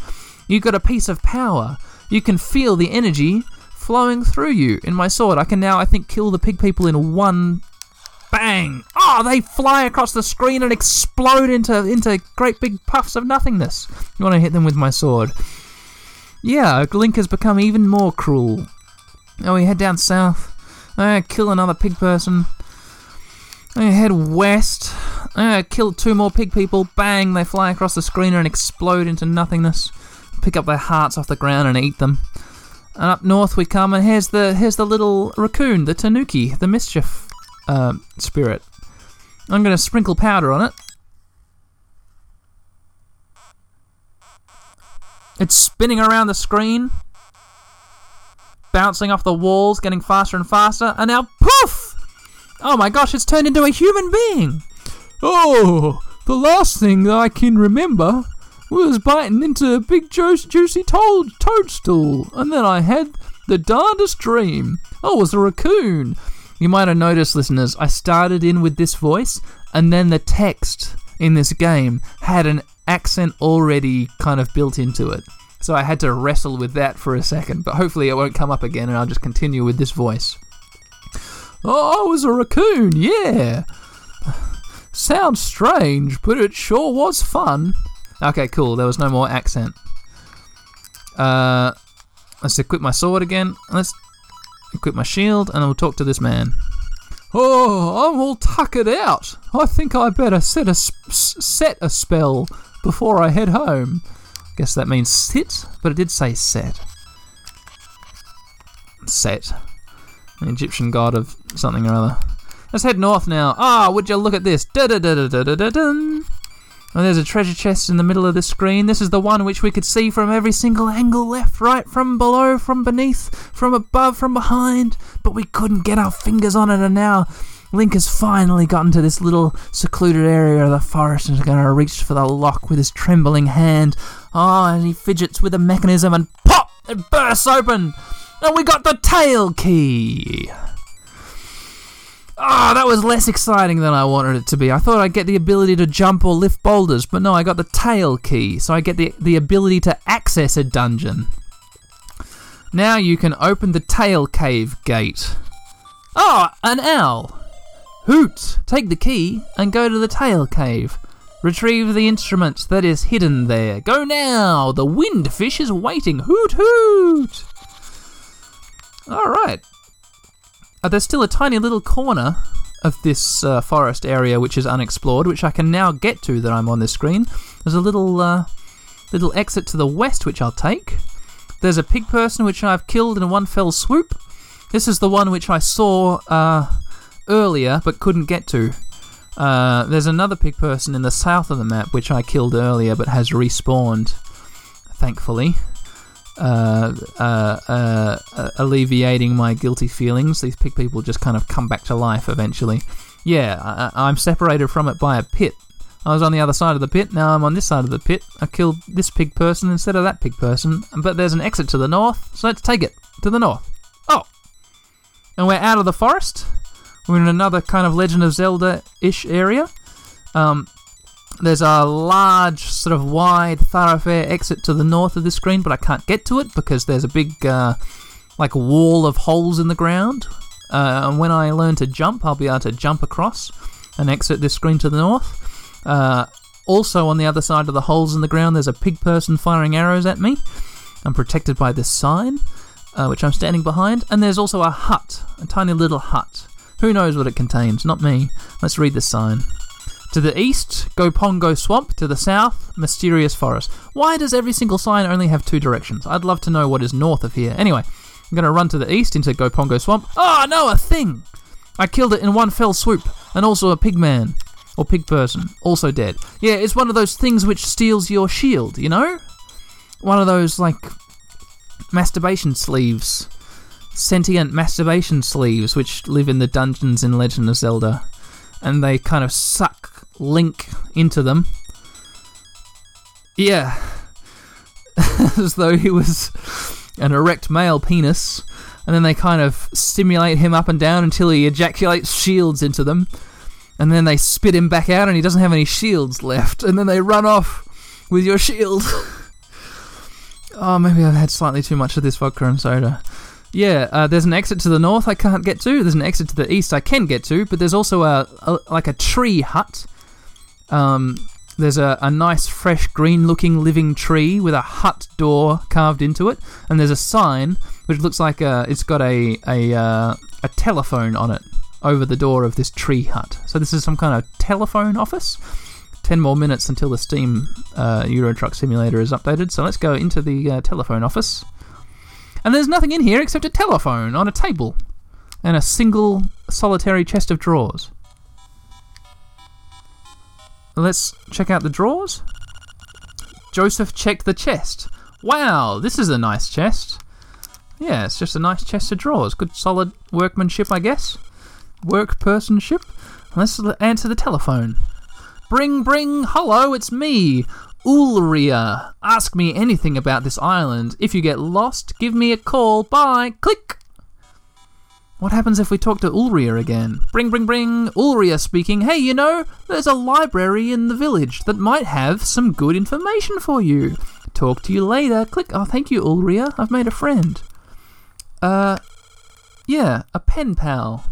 You've got a piece of power. You can feel the energy flowing through you in my sword. I can now, I think, kill the pig people in one bang. Oh, they fly across the screen and explode into into great big puffs of nothingness. You want to hit them with my sword? Yeah, Link has become even more cruel. Oh, we head down south. I kill another pig person. I head west. I kill two more pig people. Bang! They fly across the screen and explode into nothingness. Pick up their hearts off the ground and eat them. And up north we come, and here's the here's the little raccoon, the Tanuki, the mischief uh, spirit. I'm going to sprinkle powder on it. It's spinning around the screen, bouncing off the walls, getting faster and faster, and now poof! Oh my gosh, it's turned into a human being! Oh, the last thing that I can remember was biting into a big ju- juicy toad- toadstool, and then I had the darndest dream. Oh, I was a raccoon. You might have noticed, listeners, I started in with this voice, and then the text in this game had an accent already kind of built into it. So I had to wrestle with that for a second, but hopefully it won't come up again and I'll just continue with this voice. Oh, I was a raccoon, yeah. Sounds strange, but it sure was fun. Okay, cool. There was no more accent. Uh, let's equip my sword again. Let's equip my shield, and I'll talk to this man. Oh, I'm all tuckered out. I think I better set a sp- set a spell before I head home. I Guess that means sit, but it did say set. Set. An Egyptian god of something or other. Let's head north now. Ah, would you look at this? Da da da da da da da Oh, there's a treasure chest in the middle of the screen. This is the one which we could see from every single angle left, right, from below, from beneath, from above, from behind. But we couldn't get our fingers on it, and now Link has finally gotten to this little secluded area of the forest and is going to reach for the lock with his trembling hand. Oh, and he fidgets with the mechanism, and pop! It bursts open! And we got the tail key! Ah, that was less exciting than I wanted it to be. I thought I'd get the ability to jump or lift boulders, but no, I got the tail key, so I get the, the ability to access a dungeon. Now you can open the tail cave gate. Ah, an owl! Hoot! Take the key and go to the tail cave. Retrieve the instrument that is hidden there. Go now! The windfish is waiting. Hoot hoot! Alright. Uh, there's still a tiny little corner of this uh, forest area which is unexplored, which I can now get to that I'm on this screen. There's a little uh, little exit to the west which I'll take. There's a pig person which I've killed in one fell swoop. This is the one which I saw uh, earlier but couldn't get to. Uh, there's another pig person in the south of the map which I killed earlier but has respawned, thankfully uh, uh, uh, alleviating my guilty feelings. These pig people just kind of come back to life eventually. Yeah, I, I'm separated from it by a pit. I was on the other side of the pit, now I'm on this side of the pit. I killed this pig person instead of that pig person, but there's an exit to the north, so let's take it to the north. Oh! And we're out of the forest. we're in another kind of Legend of Zelda-ish area. Um, there's a large, sort of wide thoroughfare exit to the north of the screen, but I can't get to it because there's a big, uh, like, wall of holes in the ground. Uh, and when I learn to jump, I'll be able to jump across and exit this screen to the north. Uh, also, on the other side of the holes in the ground, there's a pig person firing arrows at me. I'm protected by this sign, uh, which I'm standing behind. And there's also a hut, a tiny little hut. Who knows what it contains? Not me. Let's read this sign. To the east, Gopongo Swamp. To the south, Mysterious Forest. Why does every single sign only have two directions? I'd love to know what is north of here. Anyway, I'm going to run to the east into Gopongo Swamp. Oh, no, a thing! I killed it in one fell swoop. And also a pig man. Or pig person. Also dead. Yeah, it's one of those things which steals your shield, you know? One of those, like, masturbation sleeves. Sentient masturbation sleeves which live in the dungeons in Legend of Zelda. And they kind of suck Link into them. Yeah. As though he was an erect male penis. And then they kind of stimulate him up and down until he ejaculates shields into them. And then they spit him back out and he doesn't have any shields left. And then they run off with your shield. oh, maybe I've had slightly too much of this vodka and soda. Yeah, uh, there's an exit to the north I can't get to. There's an exit to the east I can get to, but there's also a, a like a tree hut. Um, there's a, a nice, fresh, green-looking living tree with a hut door carved into it, and there's a sign which looks like a, it's got a a uh, a telephone on it over the door of this tree hut. So this is some kind of telephone office. Ten more minutes until the Steam uh, Euro Truck Simulator is updated. So let's go into the uh, telephone office. And there's nothing in here except a telephone on a table and a single solitary chest of drawers. Let's check out the drawers. Joseph checked the chest. Wow, this is a nice chest. Yeah, it's just a nice chest of drawers. Good solid workmanship, I guess. Workpersonship. Let's answer the telephone. Bring, bring, hello, it's me, Ulria. Ask me anything about this island. If you get lost, give me a call. Bye. Click. What happens if we talk to Ulria again? Bring, bring, bring. Ulria speaking. Hey, you know, there's a library in the village that might have some good information for you. Talk to you later. Click. Oh, thank you, Ulria. I've made a friend. Uh, yeah, a pen pal.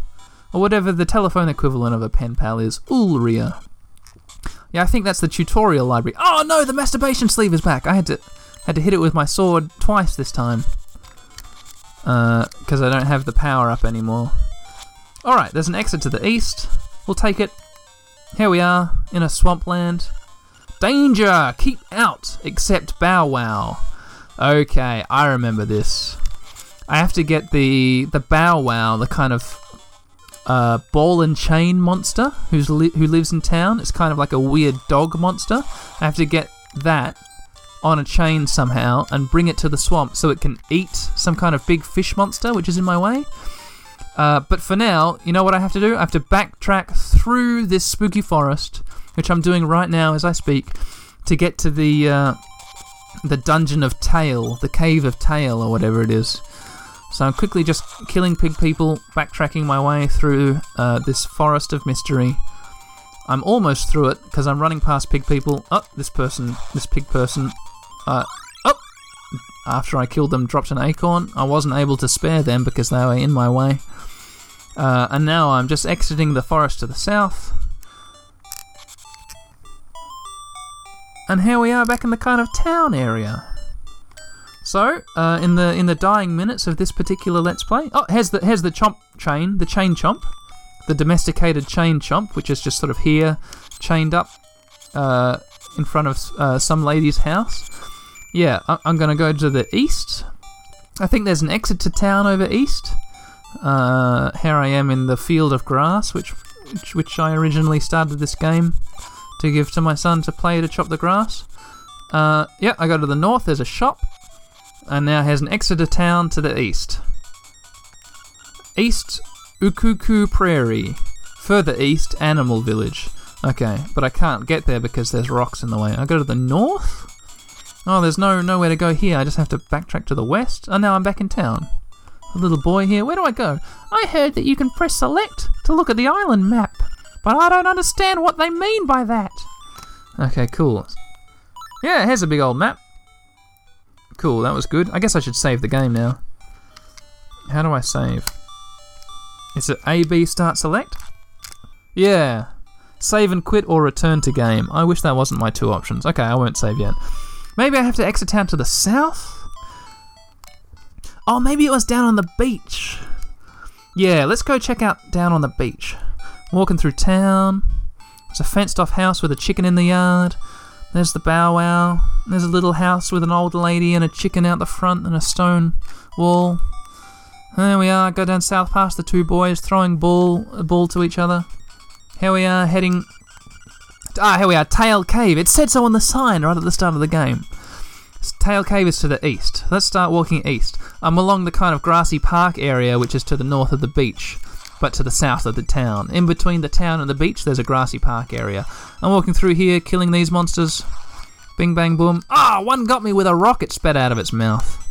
Or whatever the telephone equivalent of a pen pal is. Ulria. Yeah, I think that's the tutorial library. Oh no, the masturbation sleeve is back. I had to had to hit it with my sword twice this time. Because I don't have the power up anymore. Alright, there's an exit to the east. We'll take it. Here we are, in a swampland. Danger! Keep out! Except Bow Wow. Okay, I remember this. I have to get the the Bow Wow, the kind of uh, ball and chain monster who's li- who lives in town. It's kind of like a weird dog monster. I have to get that on a chain somehow and bring it to the swamp so it can eat some kind of big fish monster which is in my way. Uh, but for now, you know what I have to do? I have to backtrack through this spooky forest, which I'm doing right now as I speak, to get to the uh, the dungeon of Tail, the cave of Tail, or whatever it is. So I'm quickly just killing pig people, backtracking my way through uh, this forest of mystery. I'm almost through it because I'm running past pig people. Oh, this person, this pig person. Uh, oh! After I killed them, dropped an acorn. I wasn't able to spare them because they were in my way. Uh, and now I'm just exiting the forest to the south. And here we are back in the kind of town area. So, uh, in the in the dying minutes of this particular let's play, oh, here's the here's the chomp chain, the chain chomp, the domesticated chain chomp, which is just sort of here, chained up, uh, in front of uh, some lady's house. Yeah, I'm gonna go to the east. I think there's an exit to town over east. Uh, here I am in the field of grass, which which, which I originally started this game to give to my son to play to chop the grass. Uh, yeah, I go to the north. There's a shop and now has an exit to town to the east. East Ukuku Prairie. Further east, Animal Village. Okay, but I can't get there because there's rocks in the way. I go to the north? Oh, there's no nowhere to go here. I just have to backtrack to the west. And now I'm back in town. A little boy here. Where do I go? I heard that you can press select to look at the island map, but I don't understand what they mean by that. Okay, cool. Yeah, here's a big old map. Cool, that was good. I guess I should save the game now. How do I save? Is it A, B, start, select? Yeah. Save and quit or return to game. I wish that wasn't my two options. Okay, I won't save yet. Maybe I have to exit town to the south? Oh, maybe it was down on the beach. Yeah, let's go check out down on the beach. Walking through town. There's a fenced off house with a chicken in the yard. There's the bow wow. There's a little house with an old lady and a chicken out the front and a stone wall. There we are, go down south past the two boys throwing ball a ball to each other. Here we are heading Ah, here we are, Tail Cave. It said so on the sign right at the start of the game. Tail Cave is to the east. Let's start walking east. I'm along the kind of grassy park area which is to the north of the beach, but to the south of the town. In between the town and the beach, there's a grassy park area. I'm walking through here, killing these monsters. Bing bang boom. Ah, one got me with a rocket spat out of its mouth.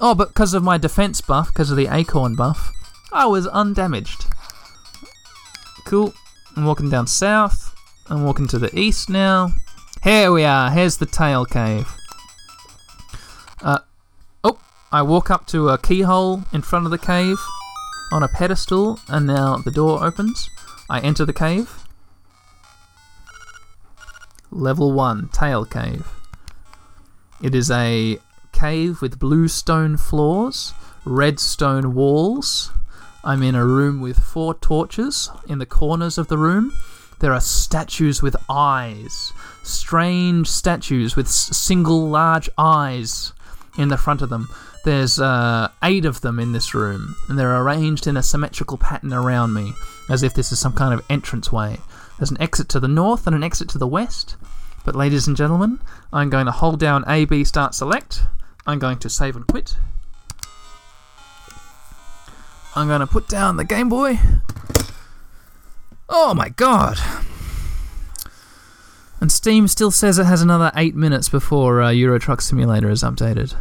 Oh, but because of my defense buff, because of the acorn buff, I was undamaged. Cool. I'm walking down south. I'm walking to the east now. Here we are. Here's the tail cave. Uh, oh, I walk up to a keyhole in front of the cave on a pedestal, and now the door opens. I enter the cave. Level 1 Tail Cave. It is a cave with blue stone floors, red stone walls. I'm in a room with four torches. In the corners of the room, there are statues with eyes. Strange statues with single large eyes in the front of them. There's uh, eight of them in this room, and they're arranged in a symmetrical pattern around me, as if this is some kind of entranceway. There's an exit to the north and an exit to the west. But, ladies and gentlemen, I'm going to hold down A, B, start, select. I'm going to save and quit. I'm going to put down the Game Boy. Oh my god! And Steam still says it has another 8 minutes before uh, Euro Truck Simulator is updated.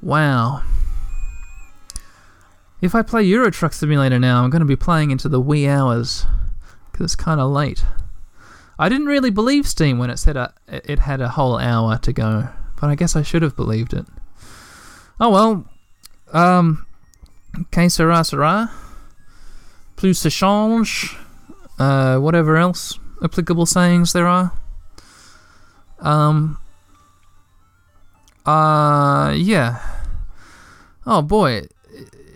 Wow. If I play Euro Truck Simulator now, I'm going to be playing into the wee hours because it's kind of late. I didn't really believe Steam when it said uh, it had a whole hour to go, but I guess I should have believed it. Oh well. Um. Que sera sera. Plus change. Uh, whatever else applicable sayings there are. Um. Uh, yeah. Oh boy,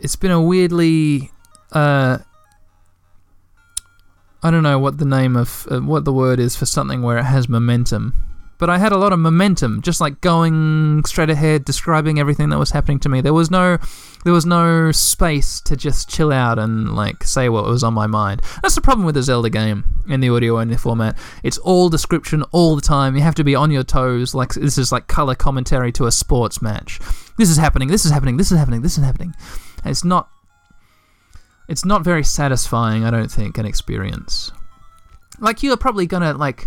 it's been a weirdly. Uh, I don't know what the name of uh, what the word is for something where it has momentum. But I had a lot of momentum, just like going straight ahead, describing everything that was happening to me. There was no, there was no space to just chill out and like say what was on my mind. That's the problem with a Zelda game in the audio only format. It's all description all the time. You have to be on your toes. Like this is like color commentary to a sports match. This is happening. This is happening. This is happening. This is happening. It's not. It's not very satisfying. I don't think an experience. Like you're probably gonna like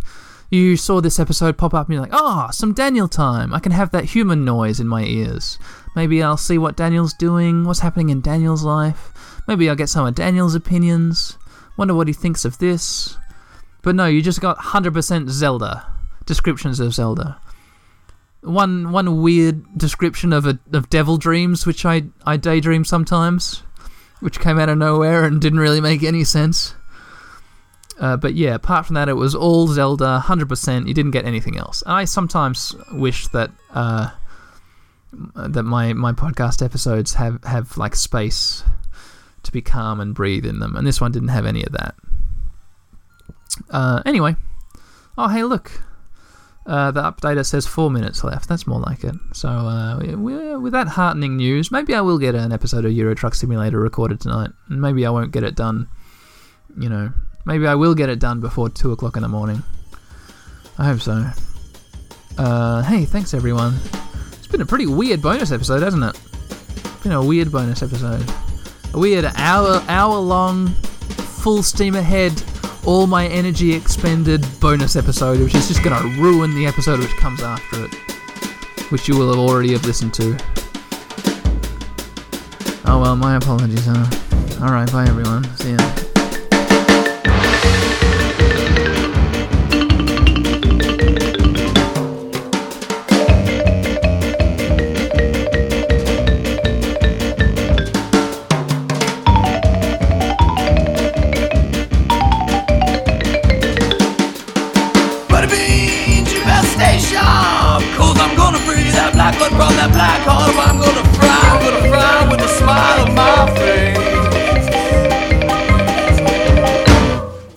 you saw this episode pop up and you're like, oh, some Daniel time. I can have that human noise in my ears. Maybe I'll see what Daniel's doing, what's happening in Daniel's life. Maybe I'll get some of Daniel's opinions. Wonder what he thinks of this. But no, you just got 100% Zelda. Descriptions of Zelda. One one weird description of a of Devil Dreams, which I I daydream sometimes, which came out of nowhere and didn't really make any sense. Uh, but yeah, apart from that, it was all Zelda, 100%. You didn't get anything else. And I sometimes wish that uh, that my, my podcast episodes have, have like space to be calm and breathe in them. And this one didn't have any of that. Uh, anyway. Oh, hey, look. Uh, the updater says four minutes left. That's more like it. So, uh, with that heartening news, maybe I will get an episode of Euro Truck Simulator recorded tonight. Maybe I won't get it done, you know, Maybe I will get it done before 2 o'clock in the morning. I hope so. Uh, hey, thanks everyone. It's been a pretty weird bonus episode, hasn't it? Been a weird bonus episode. A weird hour hour long, full steam ahead, all my energy expended bonus episode, which is just gonna ruin the episode which comes after it. Which you will have already have listened to. Oh well, my apologies, huh? Alright, bye everyone. See ya.